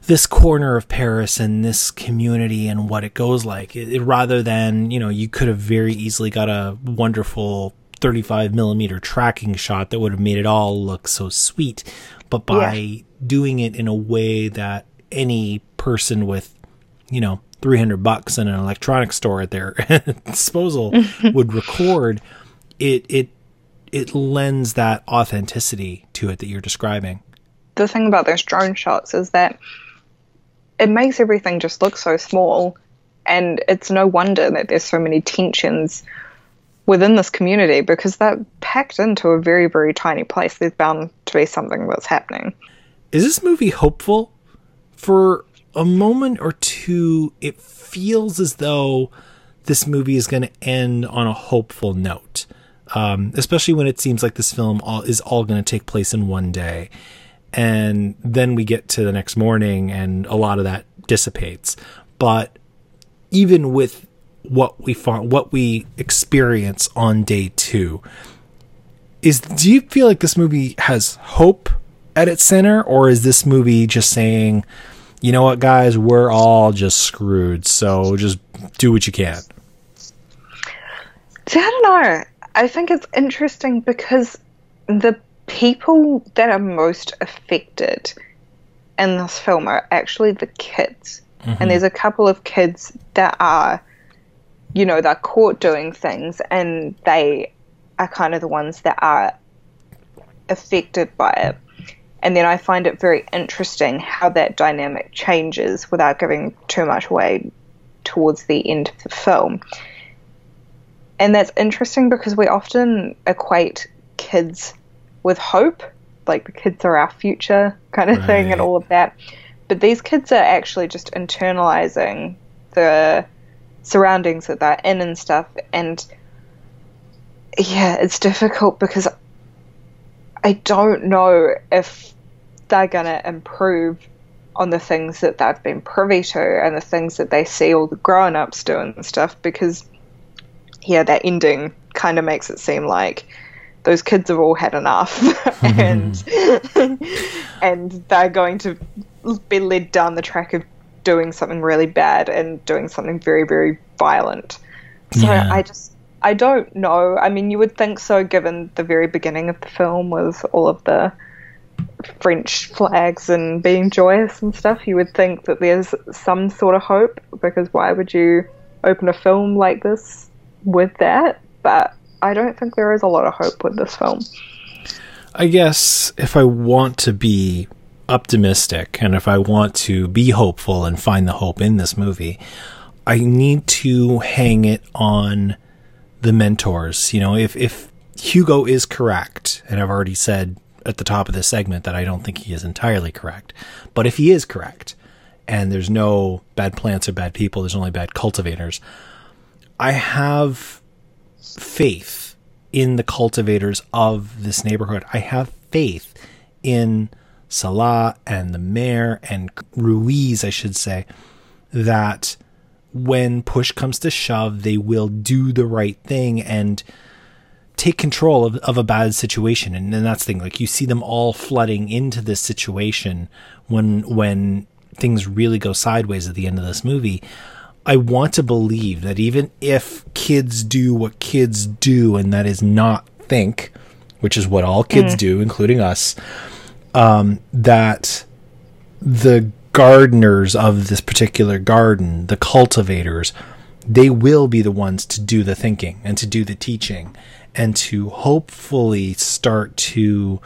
this corner of Paris and this community and what it goes like. It, it, rather than you know, you could have very easily got a wonderful 35 millimeter tracking shot that would have made it all look so sweet. But by yeah. doing it in a way that any person with, you know, 300 bucks in an electronics store at their disposal would record it it it lends that authenticity to it that you're describing. The thing about those drone shots is that it makes everything just look so small and it's no wonder that there's so many tensions within this community because they're packed into a very very tiny place. There's bound to be something that's happening. Is this movie hopeful? For a moment or two, it feels as though this movie is going to end on a hopeful note. Um, especially when it seems like this film all, is all going to take place in one day. And then we get to the next morning and a lot of that dissipates. But even with what we find, what we experience on day two, is do you feel like this movie has hope at its center, or is this movie just saying, you know what, guys, we're all just screwed. So just do what you can. See, I don't know. I think it's interesting because the people that are most affected in this film are actually the kids. Mm-hmm. And there's a couple of kids that are, you know, they're caught doing things and they are kind of the ones that are affected by it. And then I find it very interesting how that dynamic changes without giving too much away towards the end of the film. And that's interesting because we often equate kids with hope, like the kids are our future kind of right. thing and all of that. But these kids are actually just internalizing the surroundings that they're in and stuff. And yeah, it's difficult because I don't know if they're going to improve on the things that they've been privy to and the things that they see all the grown ups doing and stuff because, yeah, that ending kind of makes it seem like those kids have all had enough. And and they're going to be led down the track of doing something really bad and doing something very very violent. So yeah. i just i don't know. I mean you would think so given the very beginning of the film with all of the French flags and being joyous and stuff, you would think that there's some sort of hope because why would you open a film like this with that? But I don't think there is a lot of hope with this film. I guess if I want to be optimistic and if I want to be hopeful and find the hope in this movie, I need to hang it on the mentors. You know, if if Hugo is correct, and I've already said at the top of this segment that I don't think he is entirely correct. But if he is correct, and there's no bad plants or bad people, there's only bad cultivators, I have faith in the cultivators of this neighborhood. I have faith in Salah and the mayor and Ruiz, I should say, that when push comes to shove, they will do the right thing and take control of, of a bad situation. And, and that's the thing, like you see them all flooding into this situation when when things really go sideways at the end of this movie. I want to believe that even if kids do what kids do, and that is not think, which is what all kids mm. do, including us, um, that the gardeners of this particular garden, the cultivators, they will be the ones to do the thinking and to do the teaching and to hopefully start to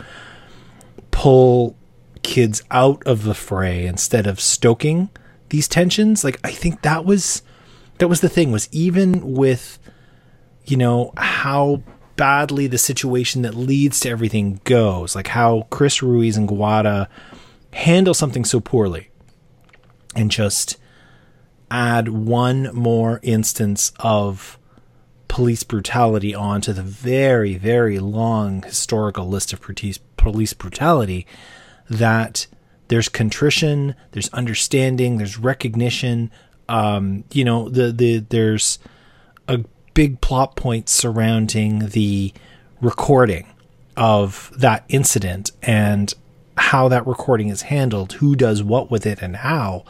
pull kids out of the fray instead of stoking these tensions like i think that was that was the thing was even with you know how badly the situation that leads to everything goes like how chris ruiz and gwada handle something so poorly and just add one more instance of police brutality onto the very, very long historical list of police brutality that there's contrition, there's understanding, there's recognition. Um, you know, the, the there's a big plot point surrounding the recording of that incident and how that recording is handled, who does what with it, and how.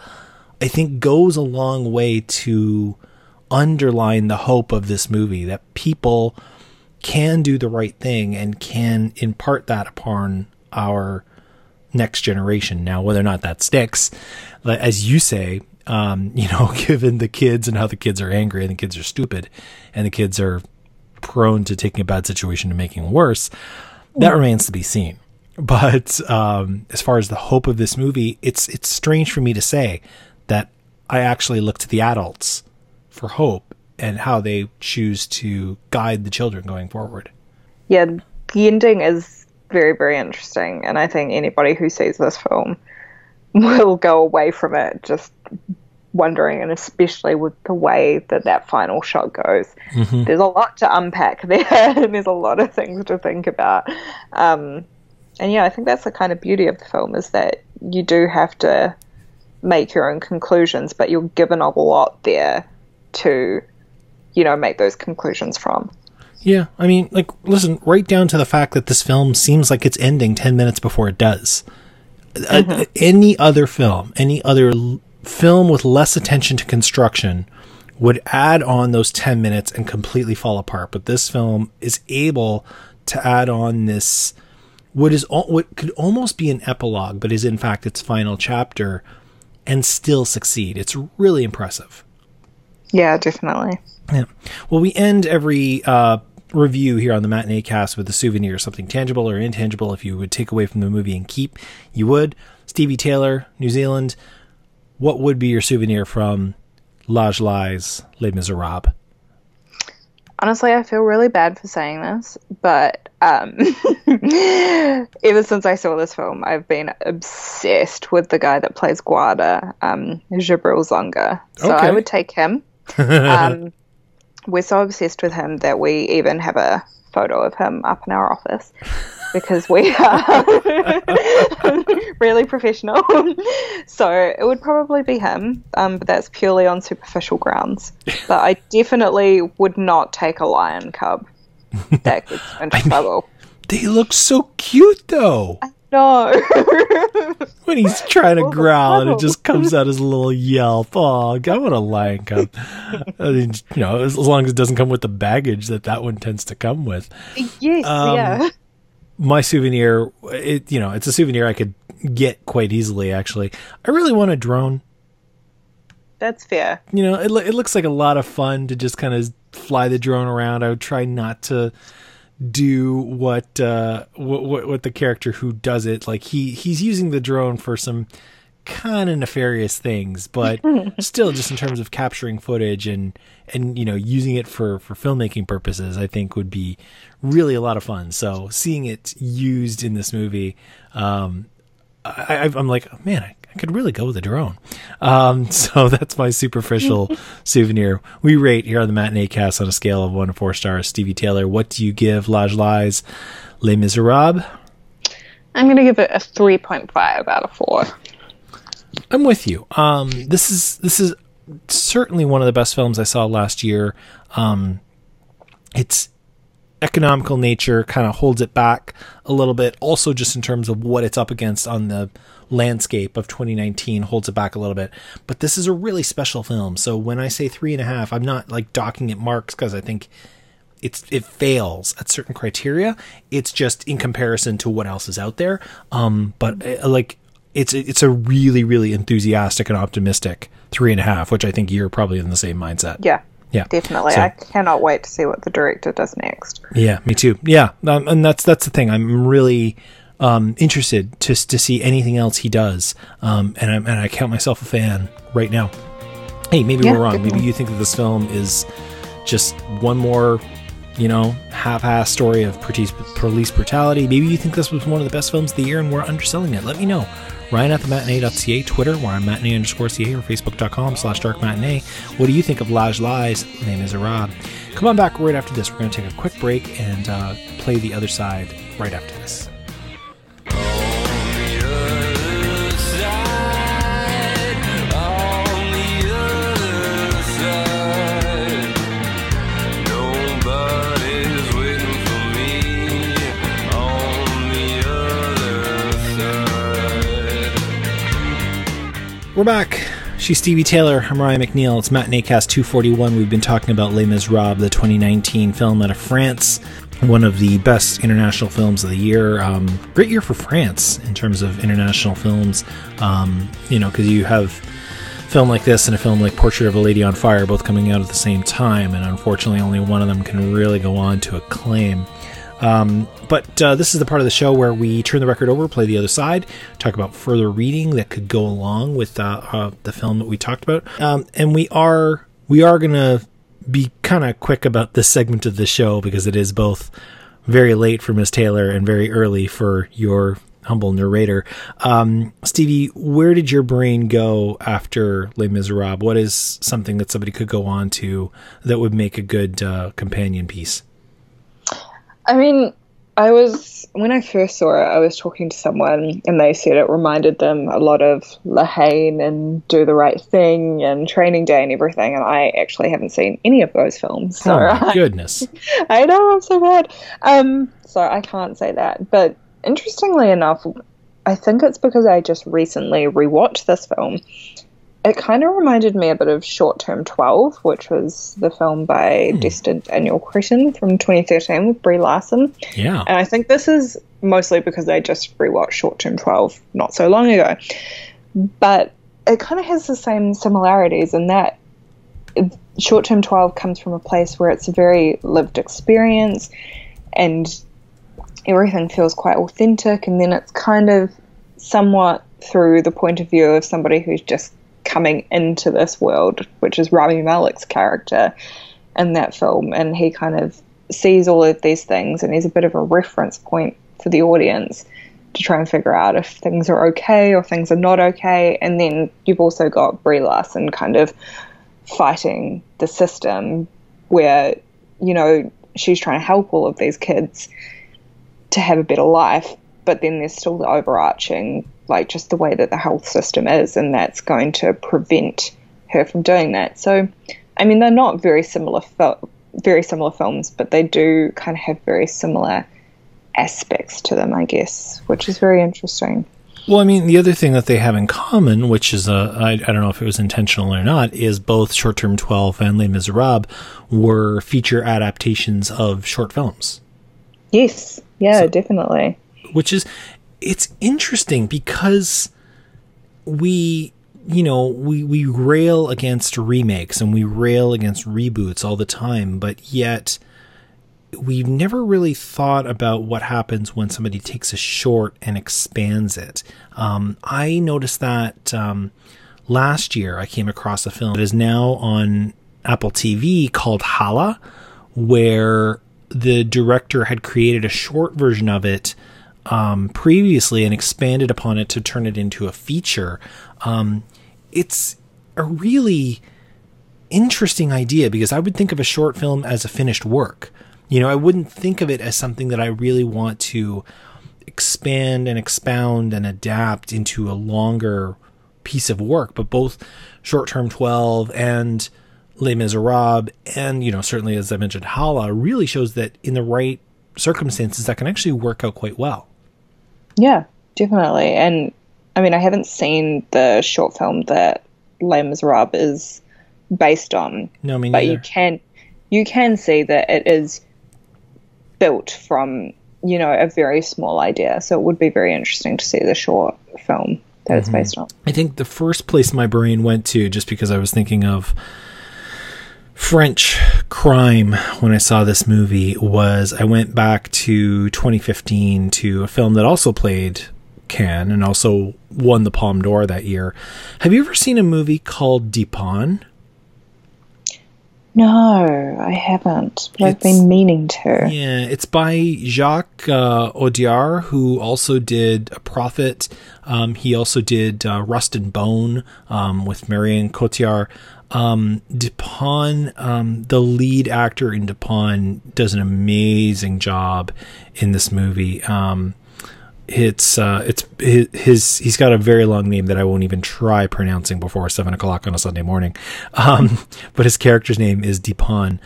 I think goes a long way to underline the hope of this movie that people can do the right thing and can impart that upon our next generation. Now, whether or not that sticks, as you say, um, you know, given the kids and how the kids are angry and the kids are stupid and the kids are prone to taking a bad situation and making it worse, that remains to be seen. But um, as far as the hope of this movie, it's it's strange for me to say that I actually look to the adults for hope and how they choose to guide the children going forward. Yeah, the ending is very, very interesting, and I think anybody who sees this film will go away from it just wondering, and especially with the way that that final shot goes. There's a lot to unpack there, and there's a lot of things to think about. Um, and yeah, I think that's the kind of beauty of the film is that you do have to make your own conclusions, but you're given a lot there to, you know, make those conclusions from. Yeah, I mean, like, listen, right down to the fact that this film seems like it's ending 10 minutes before it does. Uh, any other film, any other l- film with less attention to construction would add on those 10 minutes and completely fall apart. But this film is able to add on this, what is al- what could almost be an epilogue, but is in fact its final chapter, and still succeed. It's really impressive. Yeah, definitely. Yeah. Well, we end every uh, review here on the matinee cast with a souvenir, something tangible or intangible. If you would take away from the movie and keep, you would. Stevee Taylor, New Zealand. What would be your souvenir from Ladj Ly's Les Miserables? Honestly, I feel really bad for saying this, but um, ever since I saw this film, I've been obsessed with the guy that plays Gwada, um, Djebril Zonga. So Okay. I would take him. um, we're so obsessed with him that we even have a photo of him up in our office because we are really professional. so it would probably be him, um, but that's purely on superficial grounds. But I definitely would not take a lion cub that gets into trouble. They look so cute, though. No. When he's trying to growl and it just comes out as a little yelp. Oh, I want a lion cub. I mean, you know, as, as long as it doesn't come with the baggage that that one tends to come with. yes, Um, yeah. my souvenir it you know it's a souvenir i could get quite easily actually i really want a drone That's fair. you know it, it looks like a lot of fun to just kind of fly the drone around i would try not to do what uh what, what what the character who does it like he he's using the drone for some kind of nefarious things but still just in terms of capturing footage and and you know using it for for filmmaking purposes i think would be really a lot of fun. So seeing it used in this movie um I, I'm like, man, I could really go with a drone. Um, so that's my superficial souvenir. We rate here on the matinee cast on a scale of one to four stars. Stevee Taylor, what do you give Ladj Ly's Les Miserables? I'm going to give it a 3.5 out of 4. I'm with you. Um, this is this is certainly one of the best films I saw last year. Um, its economical nature kind of holds it back a little bit. Also, just in terms of what it's up against on the landscape of 2019, holds it back a little bit. But this is a really special film. So when I say three and a half, I'm not like docking it marks because I think it's it fails at certain criteria. It's just in comparison to what else is out there. Um, but uh, like it's it's a really really enthusiastic and optimistic three and a half, which I think you're probably in the same mindset. Yeah, Yeah, definitely. So- I cannot wait to see what the director does next. yeah, me too. Yeah, um, and that's that's the thing. I'm really um, interested to to see anything else he does, um, and I and I count myself a fan right now. Hey, maybe Yeah, we're wrong. Maybe you think that this film is just one more, you know, half-ass story of police brutality. Maybe you think this was one of the best films of the year, and we're underselling it. Let me know. Ryan at the matinee.ca, Twitter, where I'm matinee underscore ca, or facebook.com slash dark matinee. What do you think of Ladj Ly's? Name is Arad. Come on back right after this. We're going to take a quick break and uh, play the other side right after this. We're back. She's Stevee Taylor. I'm Ryan McNeil. It's Matinee Cast 241. We've been talking about Les Miserables, the 2019 film out of France. one of the best international films of the year. Um, great year for France in terms of international films. Um, you know, because you have film like this and a film like Portrait of a Lady on Fire both coming out at the same time, and unfortunately, only one of them can really go on to acclaim. Um, but uh, this is the part of the show where we turn the record over, play the other side, talk about further reading that could go along with uh, uh, the film that we talked about, um, and we are we are gonna be kind of quick about this segment of the show because it is both very late for Miss Taylor and very early for your humble narrator. Um, Stevee, where did your brain go after Les Miserables? What is something that somebody could go on to that would make a good uh, companion piece? I mean, I was when I first saw it, I was talking to someone and they said it reminded them a lot of La Haine and Do the Right Thing and Training Day and everything. And I actually haven't seen any of those films. So oh my goodness! I know I'm so bad. Um, so I can't say that. But interestingly enough, I think it's because I just recently rewatched this film it kind of reminded me a bit of Short Term 12, which was the film by hmm. Destin Daniel Cretton from 2013 with Brie Larson. Yeah. And I think this is mostly because I just rewatched Short Term 12 not so long ago. But it kind of has the same similarities in that Short Term 12 comes from a place where it's a very lived experience and everything feels quite authentic, and then it's kind of somewhat through the point of view of somebody who's just coming into this world, which is Rami Malek's character in that film, and he kind of sees all of these things, and he's a bit of a reference point for the audience to try and figure out if things are okay or things are not okay. And then you've also got Brie Larson kind of fighting the system where, you know, she's trying to help all of these kids to have a better life, but then there's still the overarching like just the way that the health system is, and that's going to prevent her from doing that. So, I mean, they're not very similar, fil- very similar films, but they do kind of have very similar aspects to them, I guess, which is very interesting. Well, I mean, the other thing that they have in common, which is a, I, I don't know if it was intentional or not, is both Short Term 12 and Les Miserables were feature adaptations of short films. Yes, yeah, so, definitely. Which is, it's interesting because we you know we we rail against remakes and we rail against reboots all the time but yet we've never really thought about what happens when somebody takes a short and expands it. Um, i noticed that um, last year i came across a film that is now on apple tv called hala where the director had created a short version of it um, previously and expanded upon it to turn it into a feature. Um, it's a really interesting idea because I would think of a short film as a finished work. You know, I wouldn't think of it as something that I really want to expand and expound and adapt into a longer piece of work. But both Short Term 12 and Les Miserables, and, you know, certainly as I mentioned, Hala, really shows that in the right circumstances, that can actually work out quite well. Yeah, definitely. And I mean, I haven't seen the short film that Les Miserables is based on. No, me But you can you can see that it is built from you know a very small idea. So it would be very interesting to see the short film that mm-hmm. it's based on. I think the first place my brain went to, just because I was thinking of French crime when I saw this movie was I went back to 2015 to a film that also played Cannes and also won the Palme d'Or that year. Have you ever seen a movie called Dheepan? No, I haven't, but it's, I've been meaning to. Yeah, it's by Jacques uh, Audiard, who also did A Prophet. Um, he also did uh, Rust and Bone um, with Marion Cotillard. Um, Dheepan, um, the lead actor in Dheepan, does an amazing job in this movie. Um, it's uh, it's his, his, he's got a very long name that I won't even try pronouncing before seven o'clock on a Sunday morning. Um, but his character's name is Dheepan,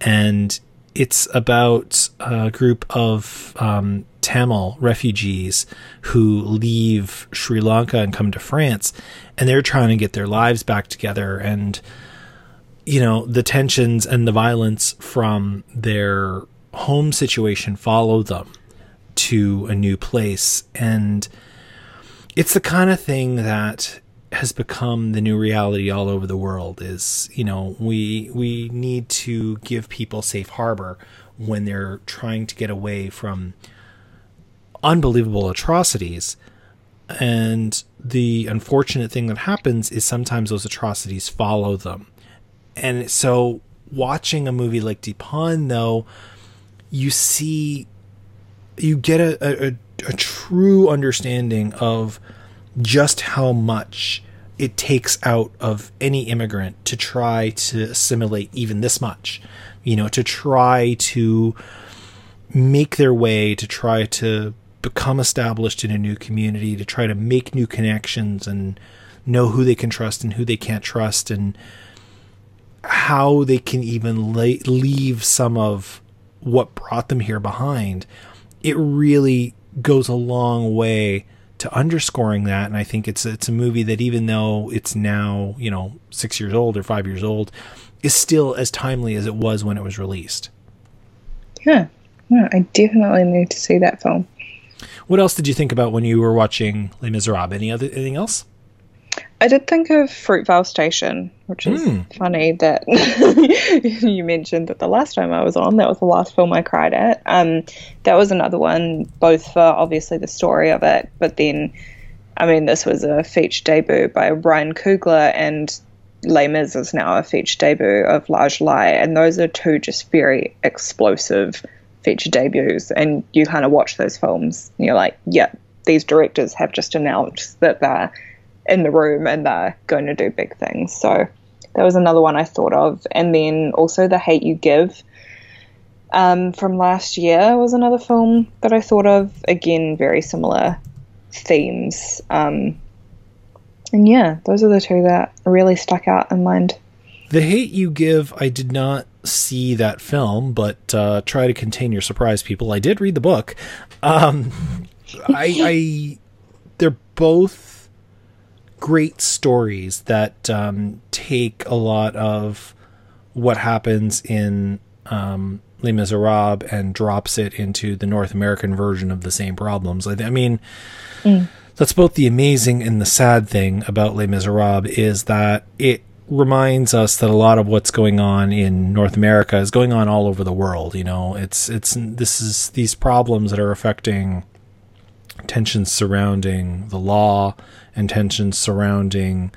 and it's about a group of um, Tamil refugees who leave Sri Lanka and come to France, and they're trying to get their lives back together. And you know the tensions and the violence from their home situation follow them to a new place and it's the kind of thing that has become the new reality all over the world is you know we we need to give people safe harbor when they're trying to get away from unbelievable atrocities. And the unfortunate thing that happens is sometimes those atrocities follow them. And so watching a movie like Dheepan though you see you get a, a, a true understanding of just how much it takes out of any immigrant to try to assimilate even this much, you know, to try to make their way, to try to become established in a new community, to try to make new connections and know who they can trust and who they can't trust, and how they can even leave some of what brought them here behind. It really goes a long way to underscoring that and I think it's it's a movie that even though it's now, you know, 6 years old or 5 years old is still as timely as it was when it was released. Yeah. Yeah, I definitely need to see that film. What else did you think about when you were watching Les Miserables? Any other anything else? I did think of Fruitvale Station, which is Mm. funny that you mentioned that the last time I was on, that was the last film I cried at. Um, that was another one, both for obviously the story of it, but then, I mean, this was a feature debut by Ryan Coogler, and Les Mis is now a feature debut of Ladj Ly, and those are two just very explosive feature debuts. And you kind of watch those films, and you're like, yeah, these directors have just announced that they're in the room and they're going to do big things. So that was another one I thought of. And then also The Hate You Give um, from last year was another film that I thought of. Again, very similar themes. Um, and yeah, those are the two that really stuck out in mind. The Hate You Give, I did not see that film, but uh, try to contain your surprise, people. I did read the book. Um, I, I, they're both great stories that um, take a lot of what happens in um, Les Miserables and drops it into the North American version of the same problems. I, I mean, that's both the amazing and the sad thing about Les Miserables is that it reminds us that a lot of what's going on in North America is going on all over the world. You know, it's it's this is these problems that are affecting tensions surrounding the law and tensions surrounding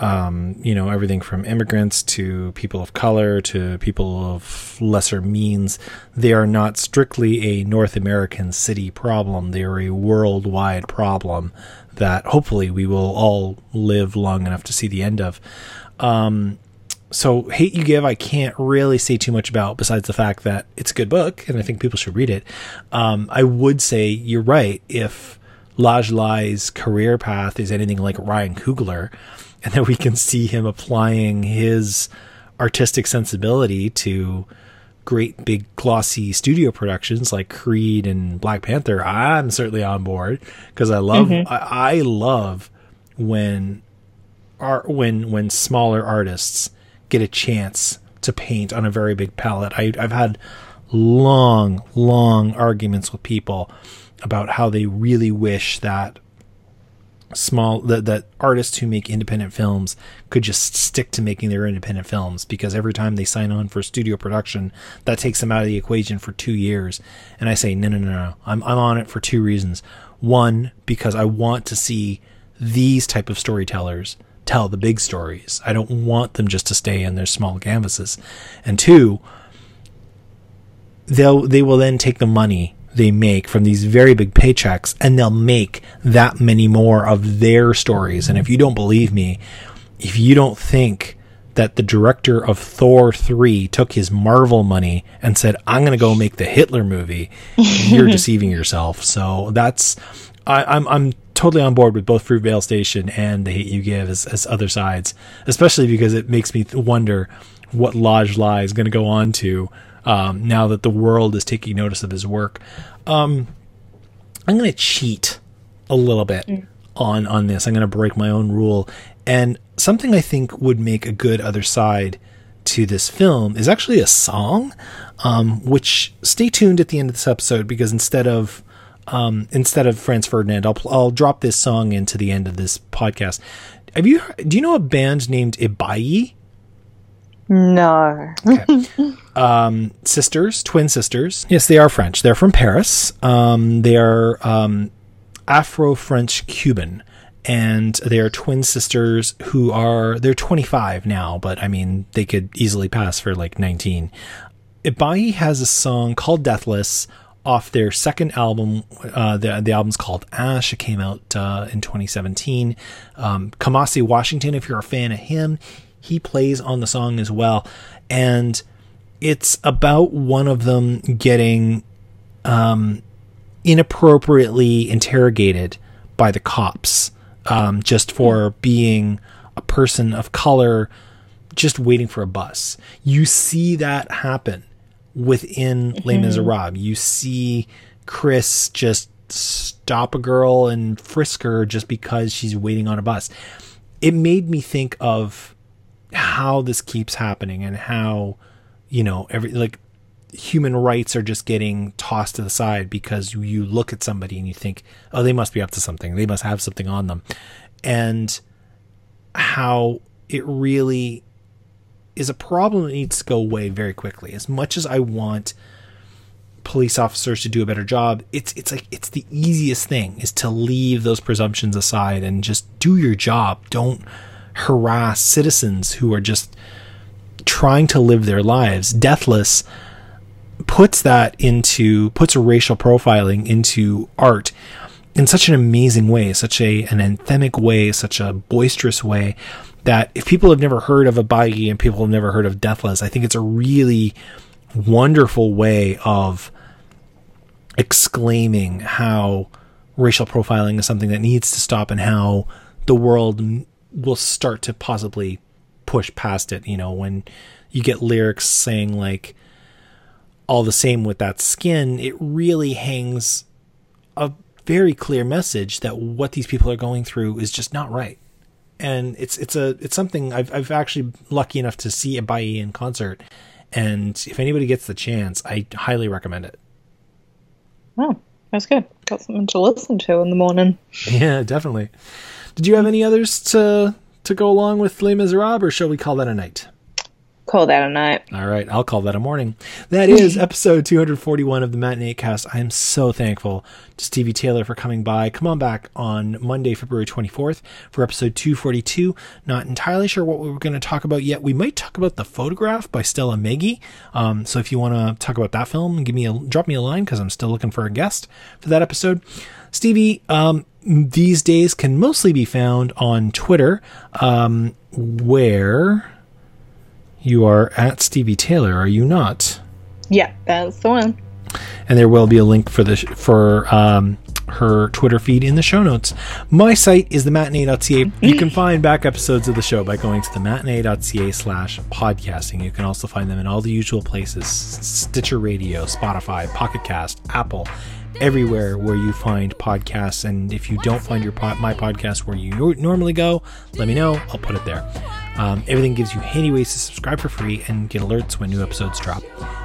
um, you know everything from immigrants to people of color to people of lesser means. They are not strictly a north american city problem. They are a worldwide problem that hopefully we will all live long enough to see the end of. Um, so hate you give i can't really say too much about besides the fact that it's a good book and i think people should read it. Um, i would say you're right. If Ladj Ly's career path is anything like Ryan Coogler, and that we can see him applying his artistic sensibility to great big glossy studio productions like Creed and Black Panther, I'm certainly on board because I love I, I love when art when when smaller artists get a chance to paint on a very big palette. I, I've had long, long arguments with people about how they really wish that small that that artists who make independent films could just stick to making their independent films because every time they sign on for studio production that takes them out of the equation for 2 years. And I say no no no no. I'm I'm on it for two reasons. One because I want to see these type of storytellers tell the big stories. I don't want them just to stay in their small canvases. And two they'll they will then take the money they make from these very big paychecks and they'll make that many more of their stories. And if you don't believe me if you don't think that the director of Thor 3 took his Marvel money and said I'm going to go make the Hitler movie you're deceiving yourself. So that's I, I'm I'm totally on board with both Fruitvale Station and The Hate You Give as, as other sides especially because it makes me wonder what Ladj Ly is going to go on to um, now that the world is taking notice of his work. Um, I'm going to cheat a little bit on on this. I'm going to break my own rule, and something I think would make a good other side to this film is actually a song, um, which stay tuned at the end of this episode because instead of um, instead of Franz Ferdinand, I'll I'll drop this song into the end of this podcast. Have you do you know a band named Ibeyi? No. Okay. um, sisters, twin sisters. Yes, they are French. They're from Paris. Um, they are um, Afro French Cuban. And they are twin sisters who are, they're 25 now, but I mean, they could easily pass for like 19. Ibeyi has a song called Deathless off their second album. Uh, the, the album's called Ash. It came out uh, in 2017. Um, Kamasi Washington, if you're a fan of him, he plays on the song as well. And it's about one of them getting um, inappropriately interrogated by the cops um, just for being a person of color just waiting for a bus. You see that happen within Les Miserables. Mm-hmm. You see Chris just stop a girl and frisk her just because she's waiting on a bus. It made me think of how this keeps happening and how you know every like human rights are just getting tossed to the side because you look at somebody and you think oh they must be up to something they must have something on them and how it really is a problem that needs to go away very quickly. As much as i want police officers to do a better job it's it's like it's the easiest thing is to leave those presumptions aside and just do your job. Don't harass citizens who are just trying to live their lives. Deathless puts that into puts racial profiling into art in such an amazing way, such a an anthemic way, such a boisterous way that if people have never heard of Ibeyi and people have never heard of Deathless, I think it's a really wonderful way of exclaiming how racial profiling is something that needs to stop and how the world will start to possibly push past it. You know, when you get lyrics saying like all the same with that skin, it really hangs a very clear message that what these people are going through is just not right. And it's it's a it's something I've I've actually lucky enough to see Ibeyi in concert, and if anybody gets the chance, I highly recommend it. Oh, that's good. Got something to listen to in the morning. Yeah, definitely. Did you have any others to to go along with Les Miserables, or shall we call that a night? Call that a night. All right, I'll call that a morning. That is episode 241 of the Matinee Cast. I am so thankful to Stevee Taylor for coming by. Come on back on Monday, February 24th for episode 242. Not entirely sure what we are going to talk about yet. We might talk about The Photograph by Stella Meghie. Um, so if you want to talk about that film, give me a drop me a line because I'm still looking for a guest for that episode. Stevee, um, these days can mostly be found on Twitter, um, where you are at Stevee Taylor, are you not? Yeah, that's the one. And there will be a link for the for um, her Twitter feed in the show notes. My site is thematinee.ca. You can find back episodes of the show by going to thematinee.ca slash podcasting. You can also find them in all the usual places Stitcher Radio, Spotify, Pocket Cast, Apple, everywhere where you find podcasts. And if you don't find your pod, my podcast where you normally go, let me know. I'll put it there. Um, everything gives you handy ways to subscribe for free and get alerts when new episodes drop.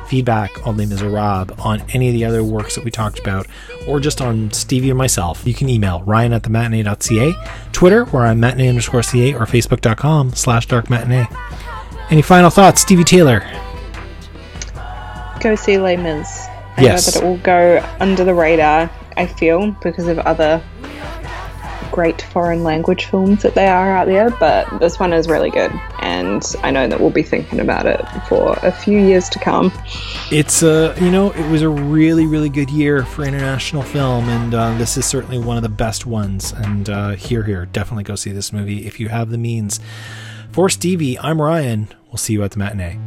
Feedback on Les Miserables, on any of the other works that we talked about, or just on Stevee or myself, you can email ryan at thematinee.ca, Twitter, where I'm matinee underscore ca, or facebook.com slash dark matinee. Any final thoughts, Stevee Taylor? Go see Les Mis. I Yes. know that it will go under the radar, I feel, because of other great foreign language films that they are out there, but this one is really good, and I know that we'll be thinking about it for a few years to come. It's a, you know, it was a really, really good year for international film, and uh, this is certainly one of the best ones. And uh, here, here, definitely go see this movie if you have the means. For Stevee, I'm Ryan. We'll see you at the matinee.